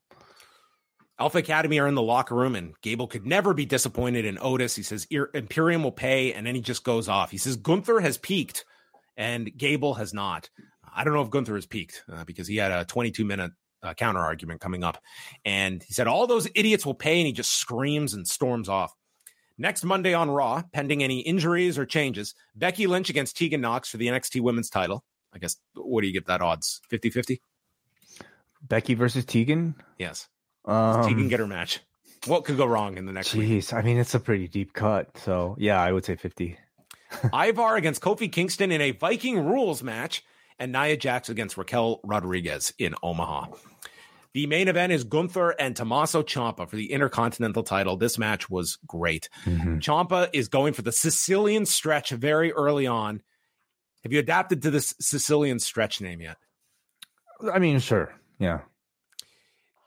Alpha Academy are in the locker room, and Gable could never be disappointed in Otis. He says Imperium will pay, and then he just goes off. He says Gunther has peaked, and Gable has not. I don't know if Gunther has peaked uh, because he had a 22 minute uh, counter argument coming up. And he said, All those idiots will pay. And he just screams and storms off. Next Monday on Raw, pending any injuries or changes, Becky Lynch against Tegan Nox for the NXT women's title. I guess, what do you get that odds? 50 50? Becky versus Tegan? Yes. Um, Tegan get her match. What could go wrong in the next Jeez, week? I mean, it's a pretty deep cut. So, yeah, I would say 50. Ivar against Kofi Kingston in a Viking rules match and Nia Jax against Raquel Rodriguez in Omaha. The main event is Gunther and Tommaso Ciampa for the Intercontinental title. This match was great. Mm-hmm. Ciampa is going for the Sicilian stretch very early on. Have you adapted to this Sicilian stretch name yet? I mean, sure. Yeah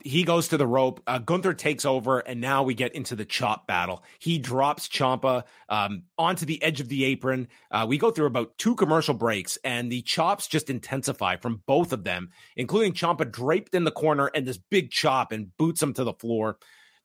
he goes to the rope. Uh, Gunther takes over, and now we get into the chop battle. He drops Ciampa um, onto the edge of the apron. Uh, we go through about two commercial breaks, and the chops just intensify from both of them, including Ciampa draped in the corner and this big chop and boots him to the floor.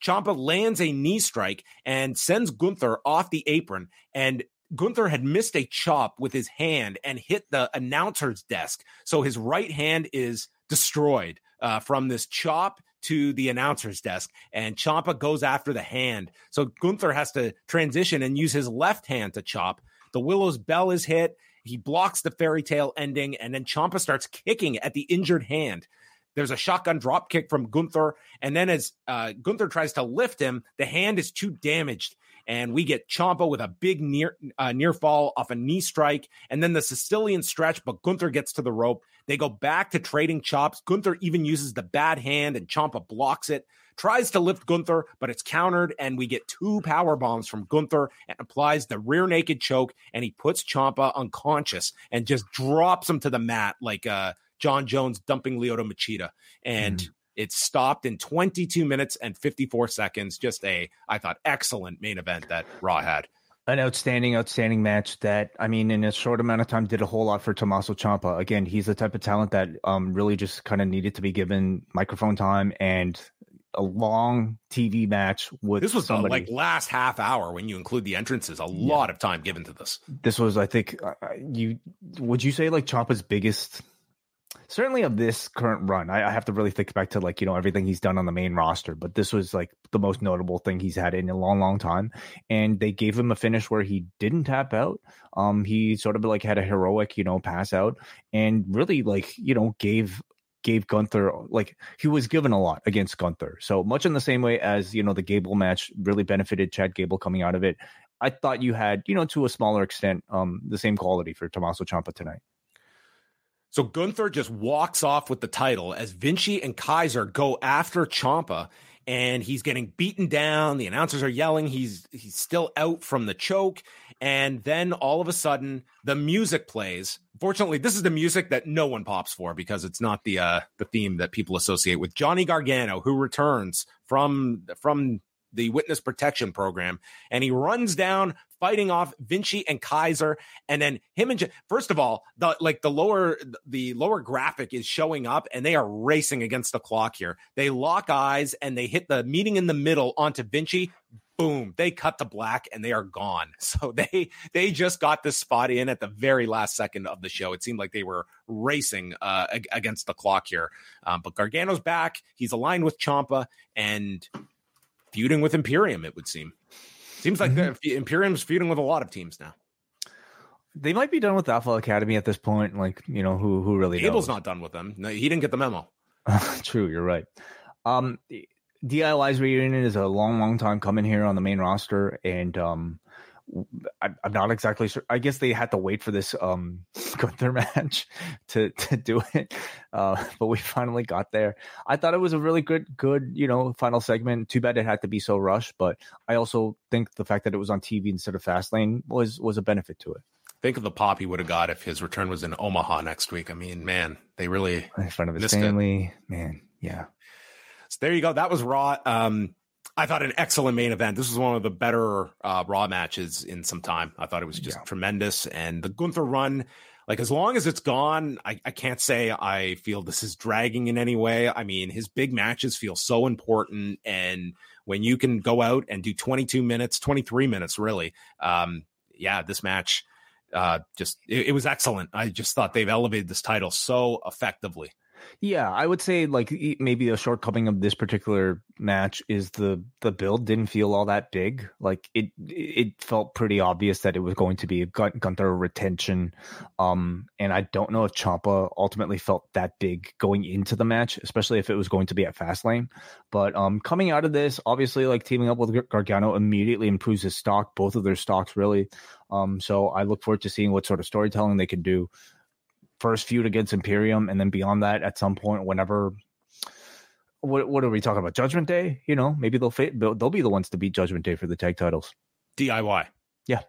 Ciampa lands a knee strike and sends Gunther off the apron, and Gunther had missed a chop with his hand and hit the announcer's desk. So his right hand is destroyed uh, from this chop to the announcer's desk, and Ciampa goes after the hand. So Gunther has to transition and use his left hand to chop. The Willow's bell is hit. He blocks the fairy tale ending, and then Ciampa starts kicking at the injured hand. There's a shotgun drop kick from Gunther, and then as uh, Gunther tries to lift him, the hand is too damaged and we get Ciampa with a big near uh, near fall off a knee strike, and then the Sicilian stretch. But Gunther gets to the rope. They go back to trading chops. Gunther even uses the bad hand, and Ciampa blocks it. Tries to lift Gunther, but it's countered, and we get two power bombs from Gunther and applies the rear naked choke, and he puts Ciampa unconscious and just drops him to the mat like uh, Jon Jones dumping Lyoto Machida. And mm. It stopped in 22 minutes and 54 seconds. Just a, I thought, excellent main event that Raw had. An outstanding, outstanding match that, I mean, in a short amount of time, did a whole lot for Tommaso Ciampa. Again, he's the type of talent that um, really just kind of needed to be given microphone time and a long TV match with This was the, somebody. like last half hour when you include the entrances. A lot of time given to this. this was, I think, uh, you would you say like Ciampa's biggest, certainly of this current run. I, I have to really think back to like you know everything he's done on the main roster, but this was like the most notable thing he's had in a long, long time. And they gave him a finish where he didn't tap out. Um, he sort of like had a heroic, you know, pass out, and really like you know gave gave Gunther like he was given a lot against Gunther. So much in the same way as you know the Gable match really benefited Chad Gable coming out of it. I thought you had you know to a smaller extent um the same quality for Tommaso Ciampa tonight. So Gunther just walks off with the title as Vinci and Kaiser go after Ciampa and he's getting beaten down. The announcers are yelling. He's he's still out from the choke. And then all of a sudden the music plays. Fortunately, this is the music that no one pops for because it's not the uh the theme that people associate with Johnny Gargano, who returns from from the witness protection program and he runs down fighting off Vinci and Kaiser and then him and first of all the like the lower the lower graphic is showing up and they are racing against the clock here. They lock eyes and they hit the meeting in the middle onto Vinci. Boom they cut to black and they are gone. So they they just got this spot in at the very last second of the show. It seemed like they were racing uh against the clock here. Um, but Gargano's back. He's aligned with Ciampa and feuding with Imperium it would seem Seems like mm-hmm. the Imperium's feuding with a lot of teams now. They might be done with Alpha Academy at this point. Like, you know, who who really Abel's knows? not done with them. No, he didn't get the memo. True, you're right. Um, DIY's reunion is a long, long time coming here on the main roster, and um, I, am not exactly sure. I guess they had to wait for this um Gunther match to to do it, uh, but we finally got there. I thought it was a really good, good you know final segment. Too bad it had to be so rushed, but I also think the fact that it was on TV instead of Fastlane was was a benefit to it. Think of the pop he would have got if his return was in Omaha next week. I mean, man, they really in front of his family, it. man. Yeah. So there you go. That was Raw. Um, I thought an excellent main event. This was one of the better uh, Raw matches in some time. I thought it was just yeah. tremendous. And the Gunther run, like as long as it's gone, I, I can't say I feel this is dragging in any way. I mean, his big matches feel so important. And when you can go out and do 22 minutes, 23 minutes, really, um, yeah, this match uh, just, it, it was excellent. I just thought they've elevated this title so effectively. Yeah, I would say like maybe a shortcoming of this particular match is the the build didn't feel all that big. Like it it felt pretty obvious that it was going to be a Gun- Gunther retention. Um, and I don't know if Ciampa ultimately felt that big going into the match, especially if it was going to be at Fastlane. But um, coming out of this, obviously, like teaming up with Gargano immediately improves his stock. Both of their stocks really. Um, so I look forward to seeing what sort of storytelling they can do first feud against Imperium, and then beyond that, at some point, whenever. What, what are we talking about? Judgment Day? You know, maybe they'll they'll, they'll be the ones to beat Judgment Day for the tag titles. DIY. Yeah.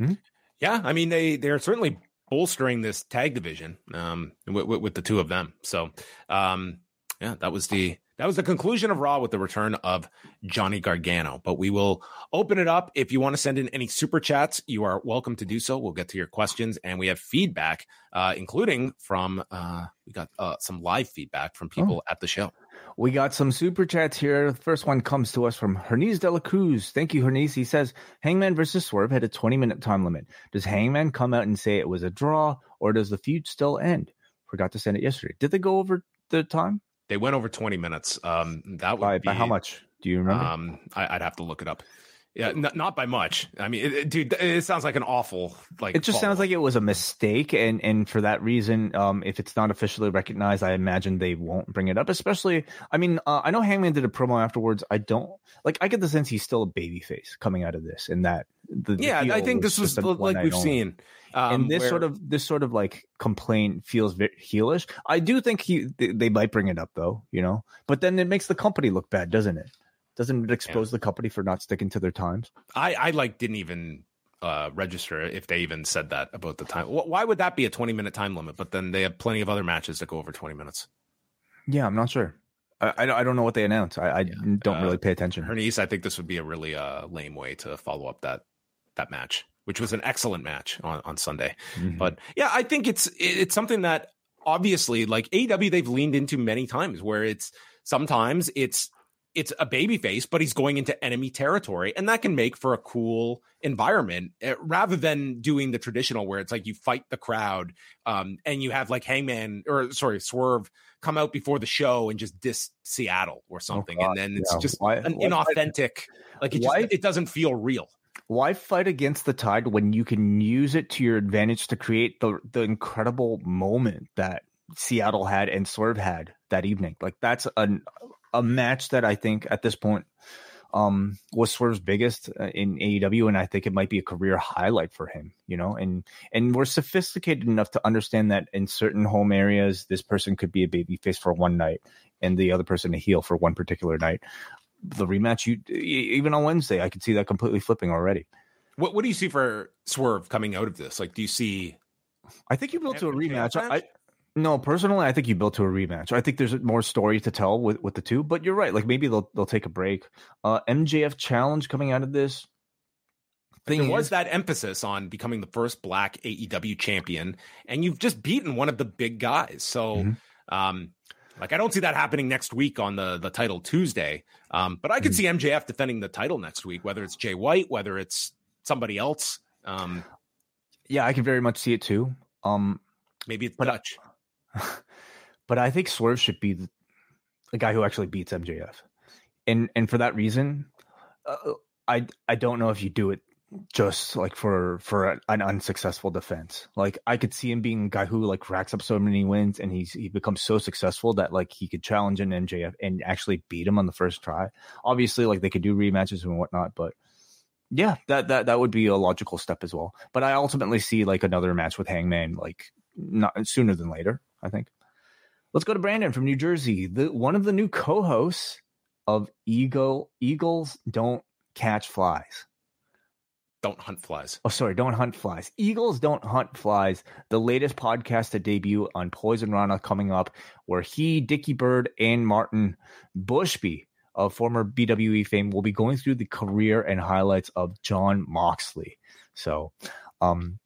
Mm-hmm. Yeah. I mean, they they're certainly bolstering this tag division um, with, with, with the two of them. So, um, yeah, that was the that was the conclusion of Raw with the return of Johnny Gargano. But we will open it up. If you want to send in any super chats, you are welcome to do so. We'll get to your questions, and we have feedback, uh, including from uh, we got uh, some live feedback from people oh. at the show. We got some super chats here. The first one comes to us from Hernes de la Cruz. Thank you, Hernes. He says Hangman versus Swerve had a 20 minute time limit. Does Hangman come out and say it was a draw, or does the feud still end? Forgot to send it yesterday. Did they go over the time? They went over 20 minutes. Um, that would by, be, by how much? Do you remember? Um, I, would have to look it up. Yeah, n- not by much. I mean, it, it, dude, it sounds like an awful like. It just sounds like it was a mistake, and and for that reason, um, if it's not officially recognized, I imagine they won't bring it up. Especially, I mean, uh, I know Hangman did a promo afterwards. I don't like. I get the sense he's still a babyface coming out of this, and that. The, yeah, I think this was like we've seen. Um, and this where... sort of this sort of like complaint feels very heelish. I do think he they, they, might bring it up though, you know. But then it makes the company look bad, doesn't it? Doesn't it expose yeah. the company for not sticking to their times? I I like didn't even uh, register if they even said that about the time. Why would that be a 20 minute time limit? But then they have plenty of other matches that go over 20 minutes. Yeah, I'm not sure. I, I, don't know what they announced. I, I yeah. don't uh, really pay attention. Hernice, I think this would be a really uh, lame way to follow up that that match which was an excellent match on, on Sunday. Mm-hmm. But yeah, I think it's it's something that obviously like AW they've leaned into many times where it's sometimes it's it's a baby face, but he's going into enemy territory, and that can make for a cool environment uh, rather than doing the traditional where it's like you fight the crowd, um, and you have like Hangman or sorry Swerve come out before the show and just diss Seattle or something, oh, and then it's yeah. just why, an why, inauthentic. Like it just it doesn't feel real. Why fight against the tide when you can use it to your advantage to create the the incredible moment that Seattle had and Swerve had that evening? Like that's an a match that I think at this point um, was Swerve's biggest uh, in AEW, and I think it might be a career highlight for him. You know, and and we're sophisticated enough to understand that in certain home areas, this person could be a babyface for one night, and the other person a heel for one particular night. The rematch, you even on Wednesday, I could see that completely flipping already. What What do you see for Swerve coming out of this? Like, do you see? I think you built to a rematch. I, no, personally, I think you built to a rematch. I think there's more story to tell with, with the two, but you're right. Like maybe they'll they'll take a break. Uh, MJF challenge coming out of this. Thing there was is, that emphasis on becoming the first black AEW champion, and you've just beaten one of the big guys. So, mm-hmm. um, like I don't see that happening next week on the the title Tuesday. Um, but I could mm-hmm. see MJF defending the title next week, whether it's Jay White, whether it's somebody else. Um, yeah, I can very much see it too. Um, maybe it's Dutch. But I think Swerve should be the, the, guy who actually beats MJF, and and for that reason, uh, I I don't know if you do it just like for for an unsuccessful defense. Like I could see him being a guy who like racks up so many wins and he's he becomes so successful that like he could challenge an MJF and actually beat him on the first try. Obviously, like they could do rematches and whatnot, but yeah, that that that would be a logical step as well. But I ultimately see like another match with Hangman like not sooner than later. I think. Let's go to Brandon from New Jersey, the one of the new co-hosts of Eagle Eagles Don't Catch Flies. Don't hunt flies. Oh, sorry, don't hunt flies. Eagles don't hunt flies. The latest podcast to debut on Poison Rana coming up, where he, Dickie Bird, and Martin Bushby of former BWE fame will be going through the career and highlights of Jon Moxley. So, um,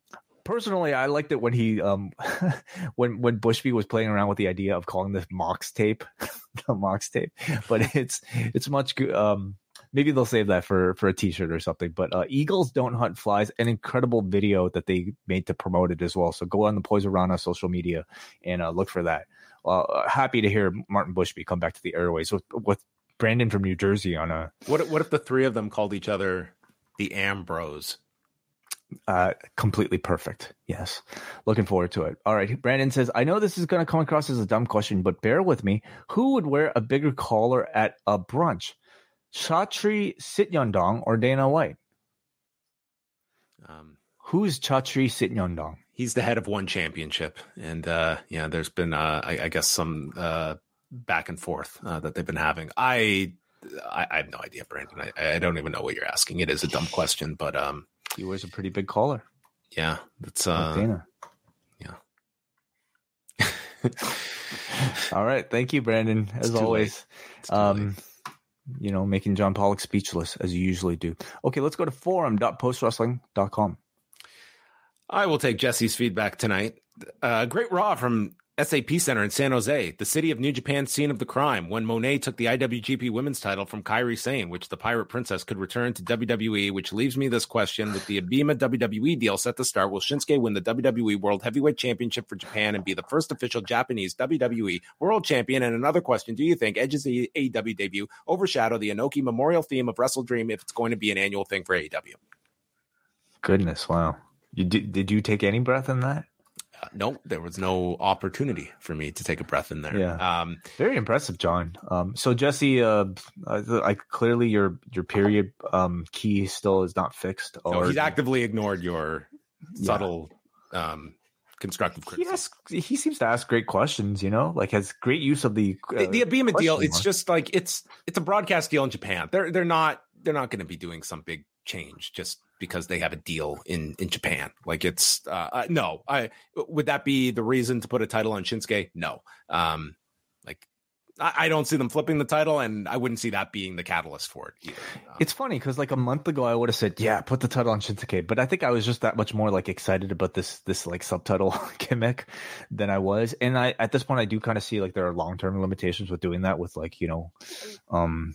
personally, I liked it when he um when when Bushby was playing around with the idea of calling this Mox tape, the Mox tape, but it's it's much good. Um, maybe they'll save that for for a T-shirt or something. But uh, Eagles don't hunt flies. An incredible video that they made to promote it as well. So go on the Poison Rana social media and uh, look for that. Uh, happy to hear Martin Bushby come back to the airways with with Brandon from New Jersey on a. What what if the three of them called each other the Ambros? Uh, completely perfect. Yes. Looking forward to it. All right. Brandon says, I know this is going to come across as a dumb question, but bear with me. Who would wear a bigger collar at a brunch? Chatri Sityodtong or Dana White? Um, Who's Chatri Sityodtong? He's the head of one championship. And uh, yeah, there's been, uh, I, I guess, some uh, back and forth uh, that they've been having. I, I, I have no idea, Brandon. I, I don't even know what you're asking. It is a dumb question, but um, he wears a pretty big collar. Yeah, that's uh, Dana. Yeah. All right, thank you, Brandon. As always, um, you know, making John Pollock speechless as you usually do. Okay, let's go to forum.postwrestling.com. I will take Jesse's feedback tonight. Uh, great Raw from SAP Center in San Jose, the city of New Japan's scene of the crime, when Moné took the IWGP Women's title from Kairi Sane, which the Pirate Princess could return to WWE, which leaves me this question with the Abema WWE deal set to start. Will Shinsuke win the WWE World Heavyweight Championship for Japan and be the first official Japanese WWE World Champion? And another question Do you think Edge's AEW debut overshadow the Inoki Memorial theme of WrestleDream if it's going to be an annual thing for AEW? Goodness, wow. You did, did you take any breath in that? Uh, no, there was no opportunity for me to take a breath in there. Yeah, um, very impressive, John. Um, so Jesse, uh, I, clearly your your period um, key still is not fixed. Or no, he's actively ignored your yeah. subtle um, constructive criticism. He, he seems to ask great questions. You know, like has great use of the uh, the, the Abema deal. It's just like it's it's a broadcast deal in Japan. They're they're not they're not going to be doing some big change just because they have a deal in in Japan. Like it's uh, uh, no, I would that be the reason to put a title on Shinsuke? No. Um like I, I don't see them flipping the title, and I wouldn't see that being the catalyst for it either. Um, it's funny because like a month ago, I would have said, "Yeah, put the title on Shinsuke," but I think I was just that much more like excited about this this like subtitle gimmick than I was. And I at this point, I do kind of see like there are long term limitations with doing that with like you know, um,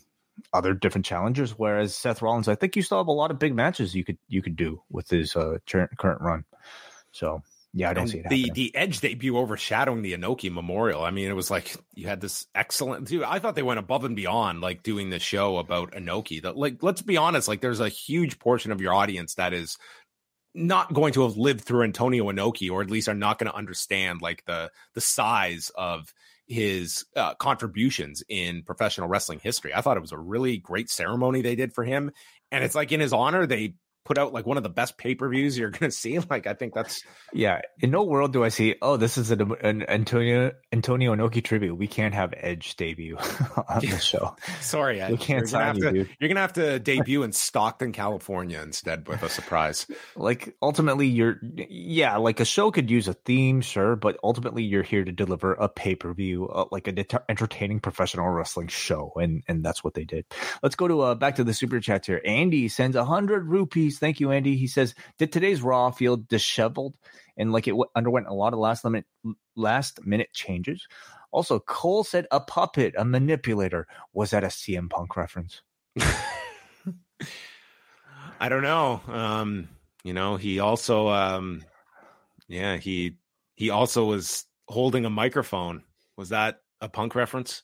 other different challengers. Whereas Seth Rollins, I think you still have a lot of big matches you could you could do with his uh, current current run. So yeah, I don't and see it. The happening. the Edge debut overshadowing the Inoki Memorial. I mean, it was like you had this excellent. Dude, I thought they went above and beyond, like doing the show about Inoki. That, like, let's be honest, like there's a huge portion of your audience that is not going to have lived through Antonio Inoki, or at least are not going to understand like the the size of his uh, contributions in professional wrestling history. I thought it was a really great ceremony they did for him, and it's like in his honor they put out like one of the best pay per views you're going to see. Like I think that's yeah. In no world do I see. Oh, this is an, an Antonio Antonio Inoki tribute. We can't have Edge debut on the show. Sorry, Ed. We can't you're sign gonna you, to. You're gonna have to debut in Stockton, California, instead with a surprise. Like ultimately, you're yeah. Like a show could use a theme, sure, but ultimately you're here to deliver a pay per view, uh, like a det- entertaining professional wrestling show, and and that's what they did. Let's go to uh, back to the super chats here. Andy sends a hundred rupees. Thank you, Andy. He says, "Did today's Raw feel disheveled and like it w- underwent a lot of last minute last minute changes?" Also, Cole said, "A puppet, a manipulator." Was that a CM Punk reference? I don't know. Um, you know, he also, um, yeah, he he also was holding a microphone. Was that a punk reference?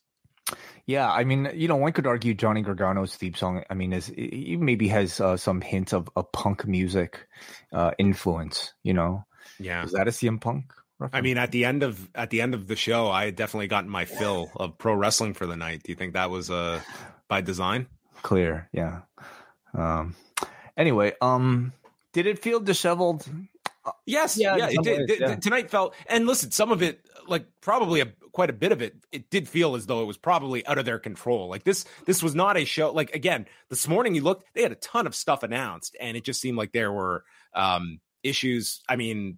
Yeah, I mean, you know, one could argue Johnny Gargano's theme song. I mean, is he maybe has uh, some hints of a punk music uh, influence. You know, Yeah. is that a CM Punk? Reference? I mean, at the end of at the end of the show, I had definitely gotten my fill of pro wrestling for the night. Do you think that was uh by design? clear, yeah. Um. Anyway, um, did it feel disheveled? Yes, Yeah, yeah, it did. ways, yeah. Tonight felt, and listen, some of it, like probably a, quite a bit of it, it did feel as though it was probably out of their control. Like this, this was not a show. Like again, this morning you looked, they had a ton of stuff announced, and it just seemed like there were um issues. I mean,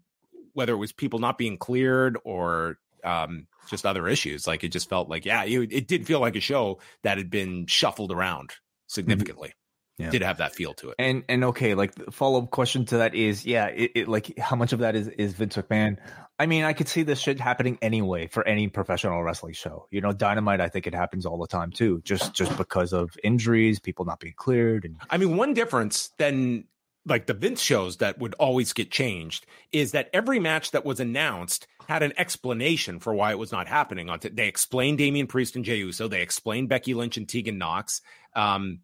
whether it was people not being cleared or um just other issues, like it just felt like, yeah, you, it did feel like a show that had been shuffled around significantly. Yeah. Did have that feel to it. And and okay, like the follow up question to that is, yeah, it, it like how much of that is is Vince McMahon? I mean, I could see this shit happening anyway for any professional wrestling show. You know, Dynamite, I think it happens all the time too, just just because of injuries, people not being cleared, and I mean, one difference than like the Vince shows that would always get changed is that every match that was announced had an explanation for why it was not happening. On t- they explained Damian Priest and Jey Uso. They explained Becky Lynch and Tegan Nox. Um,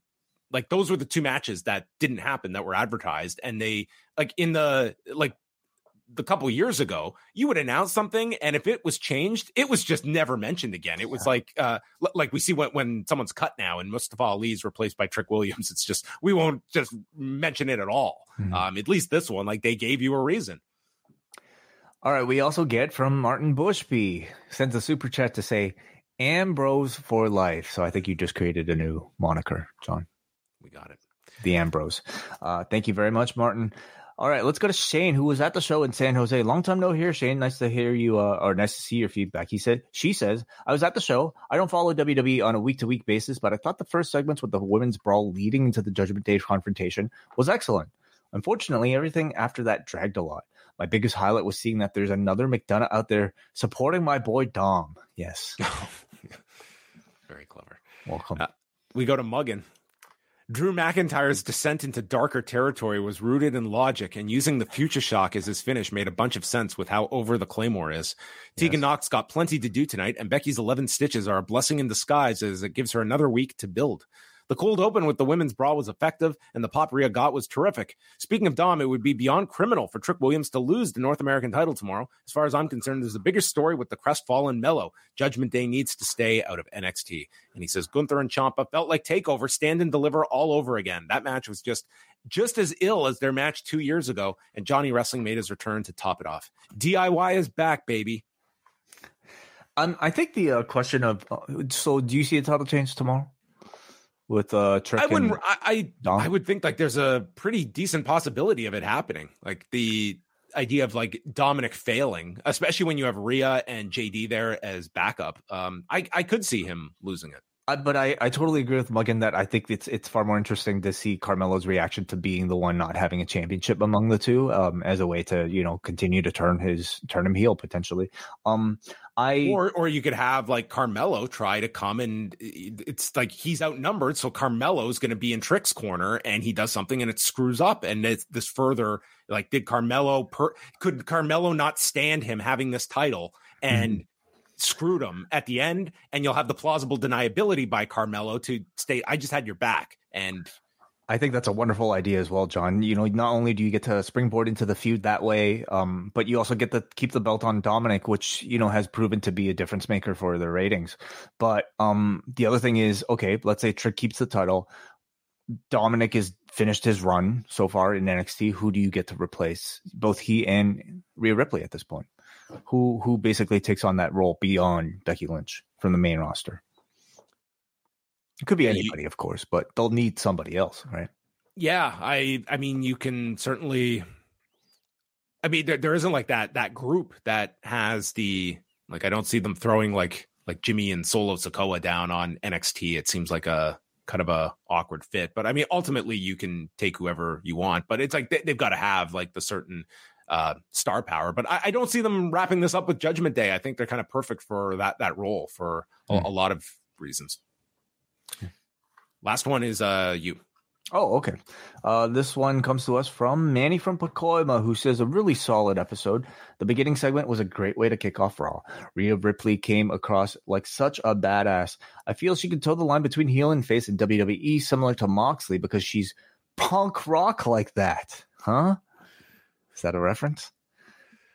like those were the two matches that didn't happen that were advertised, and they like in the like the couple years ago, you would announce something, and if it was changed, it was just never mentioned again. It was like, uh, l- like we see when, when someone's cut now, and Mustafa Ali is replaced by Trick Williams. It's just we won't just mention it at all. Mhm. Um, at least this one, like they gave you a reason. All right, we also get from Martin Bushby sends a super chat to say Ambrose for life. So I think you just created a new moniker, John. We got it. The Ambrose. Uh, thank you very much, Martin. All right, let's go to Shane, who was at the show in San Jose. Long time no here, Shane. Nice to hear you, uh, or nice to see your feedback. He said, she says, I was at the show. I don't follow WWE on a week to week basis, but I thought the first segments with the women's brawl leading into the Judgment Day confrontation was excellent. Unfortunately, everything after that dragged a lot. My biggest highlight was seeing that there's another McDonough out there supporting my boy Dom. Yes, Very clever. welcome. Uh, We go to Muggin. Drew McIntyre's descent into darker territory was rooted in logic, and using the future shock as his finish made a bunch of sense with how over the Claymore is. Tegan Nox got plenty to do tonight, and Becky's 11 stitches are a blessing in disguise as it gives her another week to build. The cold open with the women's brawl was effective, and the pop Rhea got was terrific. Speaking of Dom, it would be beyond criminal for Trick Williams to lose the North American title tomorrow. As far as I'm concerned, there's a bigger story with the crestfallen Melo. Judgment Day needs to stay out of NXT. And he says Gunther and Ciampa felt like takeover, stand and deliver all over again. That match was just just as ill as their match two years ago, and Johnny Wrestling made his return to top it off. DIY is back, baby. Um, I think the uh, question of uh, so do you see a title change tomorrow with uh I wouldn't. I I? I would think like there's a pretty decent possibility of it happening. Like the idea of like Dominik failing, especially when you have Rhea and JD there as backup. Um, I I could see him losing it. I, but I, I totally agree with Muggin that I think it's it's far more interesting to see Carmelo's reaction to being the one not having a championship among the two, um, as a way to you know continue to turn his turn him heel potentially. Um, I or or you could have like Carmelo try to come and it's like he's outnumbered, so Carmelo is going to be in Trick's corner and he does something and it screws up, and it's this further like did Carmelo per could Carmelo not stand him having this title and. Mm-hmm screwed him at the end, and you'll have the plausible deniability by Carmelo to state, I just had your back. And I think that's a wonderful idea as well, John. You know, not only do you get to springboard into the feud that way, um, but you also get to keep the belt on Dominik, which you know has proven to be a difference maker for the ratings. But um, the other thing is, okay, let's say Trick keeps the title. Dominik has finished his run so far in NXT. Who do you get to replace both he and Rhea Ripley at this point? Who who basically takes on that role beyond Becky Lynch from the main roster. It could be anybody, of course, but they'll need somebody else, right? Yeah, I I mean you can certainly I mean there, there isn't like that that group that has the like I don't see them throwing like like Jimmy and Solo Sikoa down on NXT. It seems like a kind of a awkward fit. But I mean ultimately you can take whoever you want, but it's like they, have got to have like the certain uh, star power. But I, I, don't see them wrapping this up with Judgment Day. I think they're kind of perfect for that that role for a, mm. a lot of reasons. Last one is uh you. Oh, okay. Uh, this one comes to us from Manny from Pacoima, who says a really solid episode. The beginning segment was a great way to kick off Raw. Rhea Ripley came across like such a badass. I feel she can toe the line between heel and face in WWE, similar to Moxley, because she's punk rock like that, huh? Is that a reference?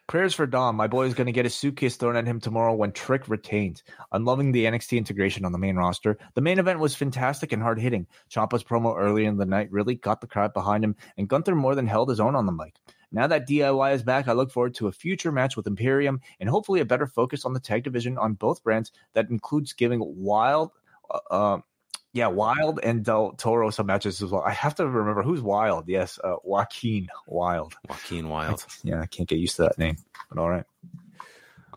Prayers for Dom. My boy is going to get his suitcase thrown at him tomorrow when Trick retains. I'm loving the NXT integration on the main roster. The main event was fantastic and hard hitting. Ciampa's promo earlier in the night really got the crowd behind him, and Gunther more than held his own on the mic. Now that DIY is back, I look forward to a future match with Imperium and hopefully a better focus on the tag division on both brands that includes giving Wilde, uh, uh yeah, Wilde and Del Toro some matches as well. I have to remember who's Wilde. Yes, uh, Joaquin Wilde. Joaquin Wilde. yeah, I can't get used to that name, but all right.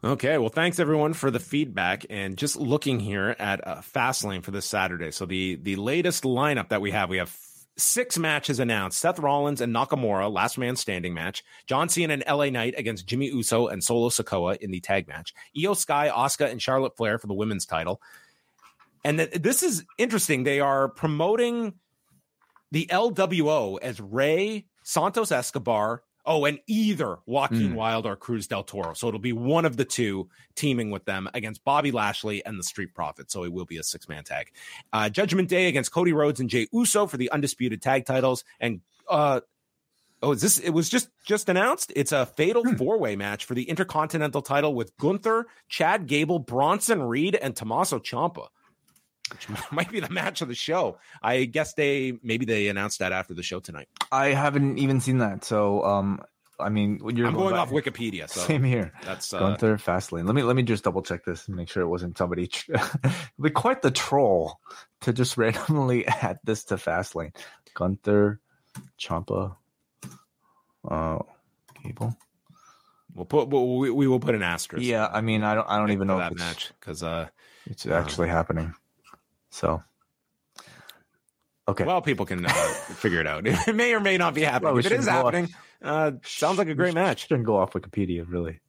Okay, well, thanks everyone for the feedback and just looking here at uh, Fastlane for this Saturday. So the the latest lineup that we have, we have six matches announced: Seth Rollins and Nakamura, last man standing match; John Cena and LA Knight against Jimmy Uso and Solo Sikoa in the tag match; Iyo Sky, Asuka, and Charlotte Flair for the women's title; and that this is interesting. They are promoting the LWO as Rey Santos Escobar. Oh, and either Joaquin mm. Wilde or Cruz del Toro. So it'll be one of the two teaming with them against Bobby Lashley and the Street Profits. So it will be a six man tag. Uh, Judgment Day against Cody Rhodes and Jey Uso for the undisputed tag titles. And uh, oh, is this? It was just just announced. It's a fatal hmm. four way match for the Intercontinental title with Gunther, Chad Gable, Bronson Reed, and Tommaso Ciampa which might be the match of the show. I guess they maybe they announced that after the show tonight. I haven't even seen that, so um, I mean, you're I'm going, off Wikipedia. So same here. That's uh, Gunther Fastlane. Let me let me just double check this and make sure it wasn't somebody. be quite the troll to just randomly add this to Fastlane. Gunther, Ciampa, uh, Gable. We'll put we'll, we, we will put an asterisk. Yeah, I mean, I don't I don't even know that match because uh, it's actually uh, happening. So, okay. Well, people can uh, figure it out. It may or may not be happening. Well, if it is happening, off, uh, sounds like a great match. Shouldn't go off Wikipedia, really.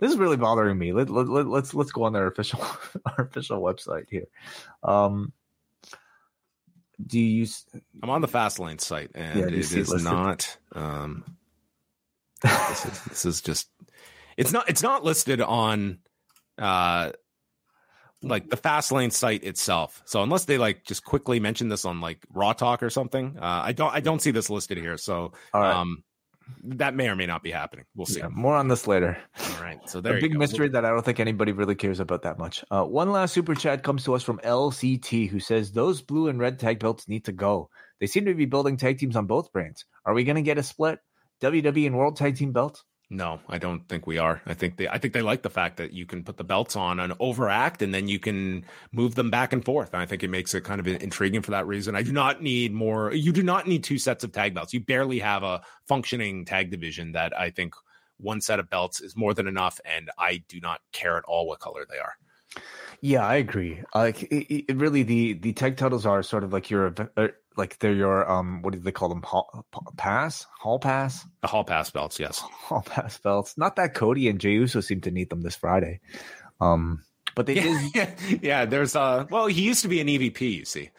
This is really bothering me. Let, let, let, let's let's go on their official our official website here. Um, do you use? I'm on the Fastlane site, and yeah, it is listed? not. Um, this is this is just. It's not. It's not listed on uh like the Fastlane site itself. So unless they like just quickly mention this on like Raw Talk or something, uh, I don't I don't see this listed here. So um, that may or may not be happening. We'll see. Yeah, more on this later. All right. So there, a big mystery that I don't think anybody really cares about that much. Uh, one last super chat comes to us from LCT, who says those blue and red tag belts need to go. They seem to be building tag teams on both brands. Are we going to get a split? WWE and World Tag Team belts? No, I don't think we are. I think they I think they like the fact that you can put the belts on and overact and then you can move them back and forth. And I think it makes it kind of intriguing for that reason. I do not need more you do not need two sets of tag belts. You barely have a functioning tag division that I think one set of belts is more than enough and I do not care at all what color they are. Yeah, I agree. Like it, it really, the the tag titles are sort of like your uh, like they're your um what do they call them? Hall, pass? Hall pass? The hall pass belts yes. Hall pass belts. Not that Cody and Jey Uso seem to need them this Friday. Um but they yeah, did. yeah there's uh well he used to be an EVP you see.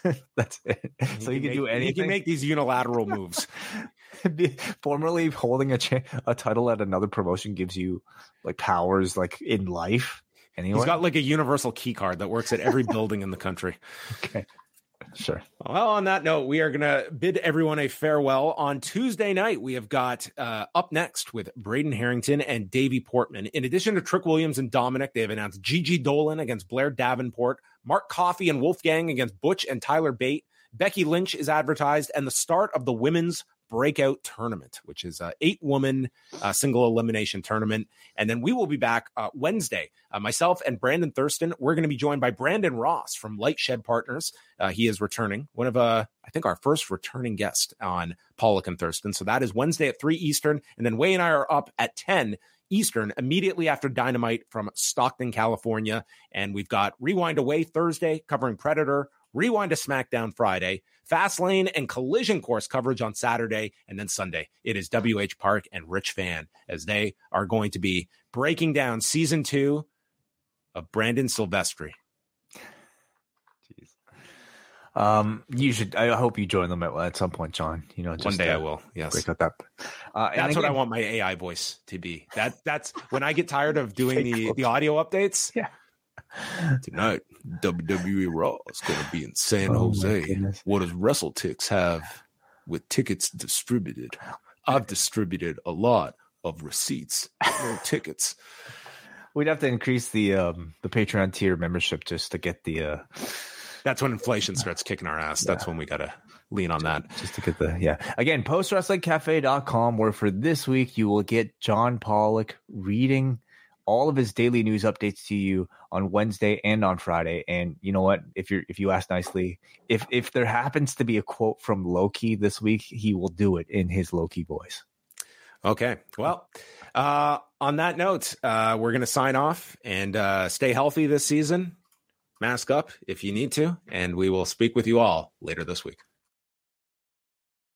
That's it. So he, he can, make, do anything he can make these unilateral moves. Formerly holding a cha- a title at another promotion gives you like powers like in life anyway. he's got like a universal key card that works at every building in the country. Okay Sure. Well, on that note, we are going to bid everyone a farewell. On Tuesday night, we have got uh, up next with Braden Harrington and Davey Portman. In addition to Trick Williams and Dominic, they have announced Gigi Dolan against Blair Davenport, Mark Coffey and Wolfgang against Butch and Tyler Bate. Becky Lynch is advertised, and the start of the women's breakout tournament, which is a eight woman uh, single elimination tournament. And then we will be back uh, Wednesday. Uh, myself and Brandon Thurston. We're going to be joined by Brandon Ross from LightShed Partners. Uh, he is returning, one of uh, I think our first returning guest on Pollock and Thurston. So that is Wednesday at three Eastern, and then Wai and I are up at ten. Eastern immediately after Dynamite from Stockton, California. And we've got Rewind-A-Wai Thursday covering Predator, Rewind-A-SmackDown Friday, Fastlane and Collision Course coverage on Saturday, and then Sunday it is WH Park and Rich Fann as they are going to be breaking down season two of Brandon Silvestri. Jeez. Um, you should. I hope you join them at, at some point, John. You know, one day I will. Yes, break out that. Uh, that's again, what I want my AI voice to be. That that's when I get tired of doing the the audio updates. Yeah. Tonight, WWE Raw is going to be in San oh Jose. What does WrestleTix have with tickets distributed? I've distributed a lot of receipts, no tickets. We'd have to increase the um the Patreon tier membership just to get the uh That's when inflation starts kicking our ass. That's yeah. when we gotta lean on that. Just to get the yeah. Again, postwrestlingcafe.com where for this week you will get John Pollock reading all of his daily news updates to you on Wednesday and on Friday. And you know what? If you're if you ask nicely, if if there happens to be a quote from Loki this week, he will do it in his Loki voice. Okay. Well, uh, on that note, uh, we're going to sign off and uh, stay healthy this season. Mask up if you need to, and we will speak with you all later this week.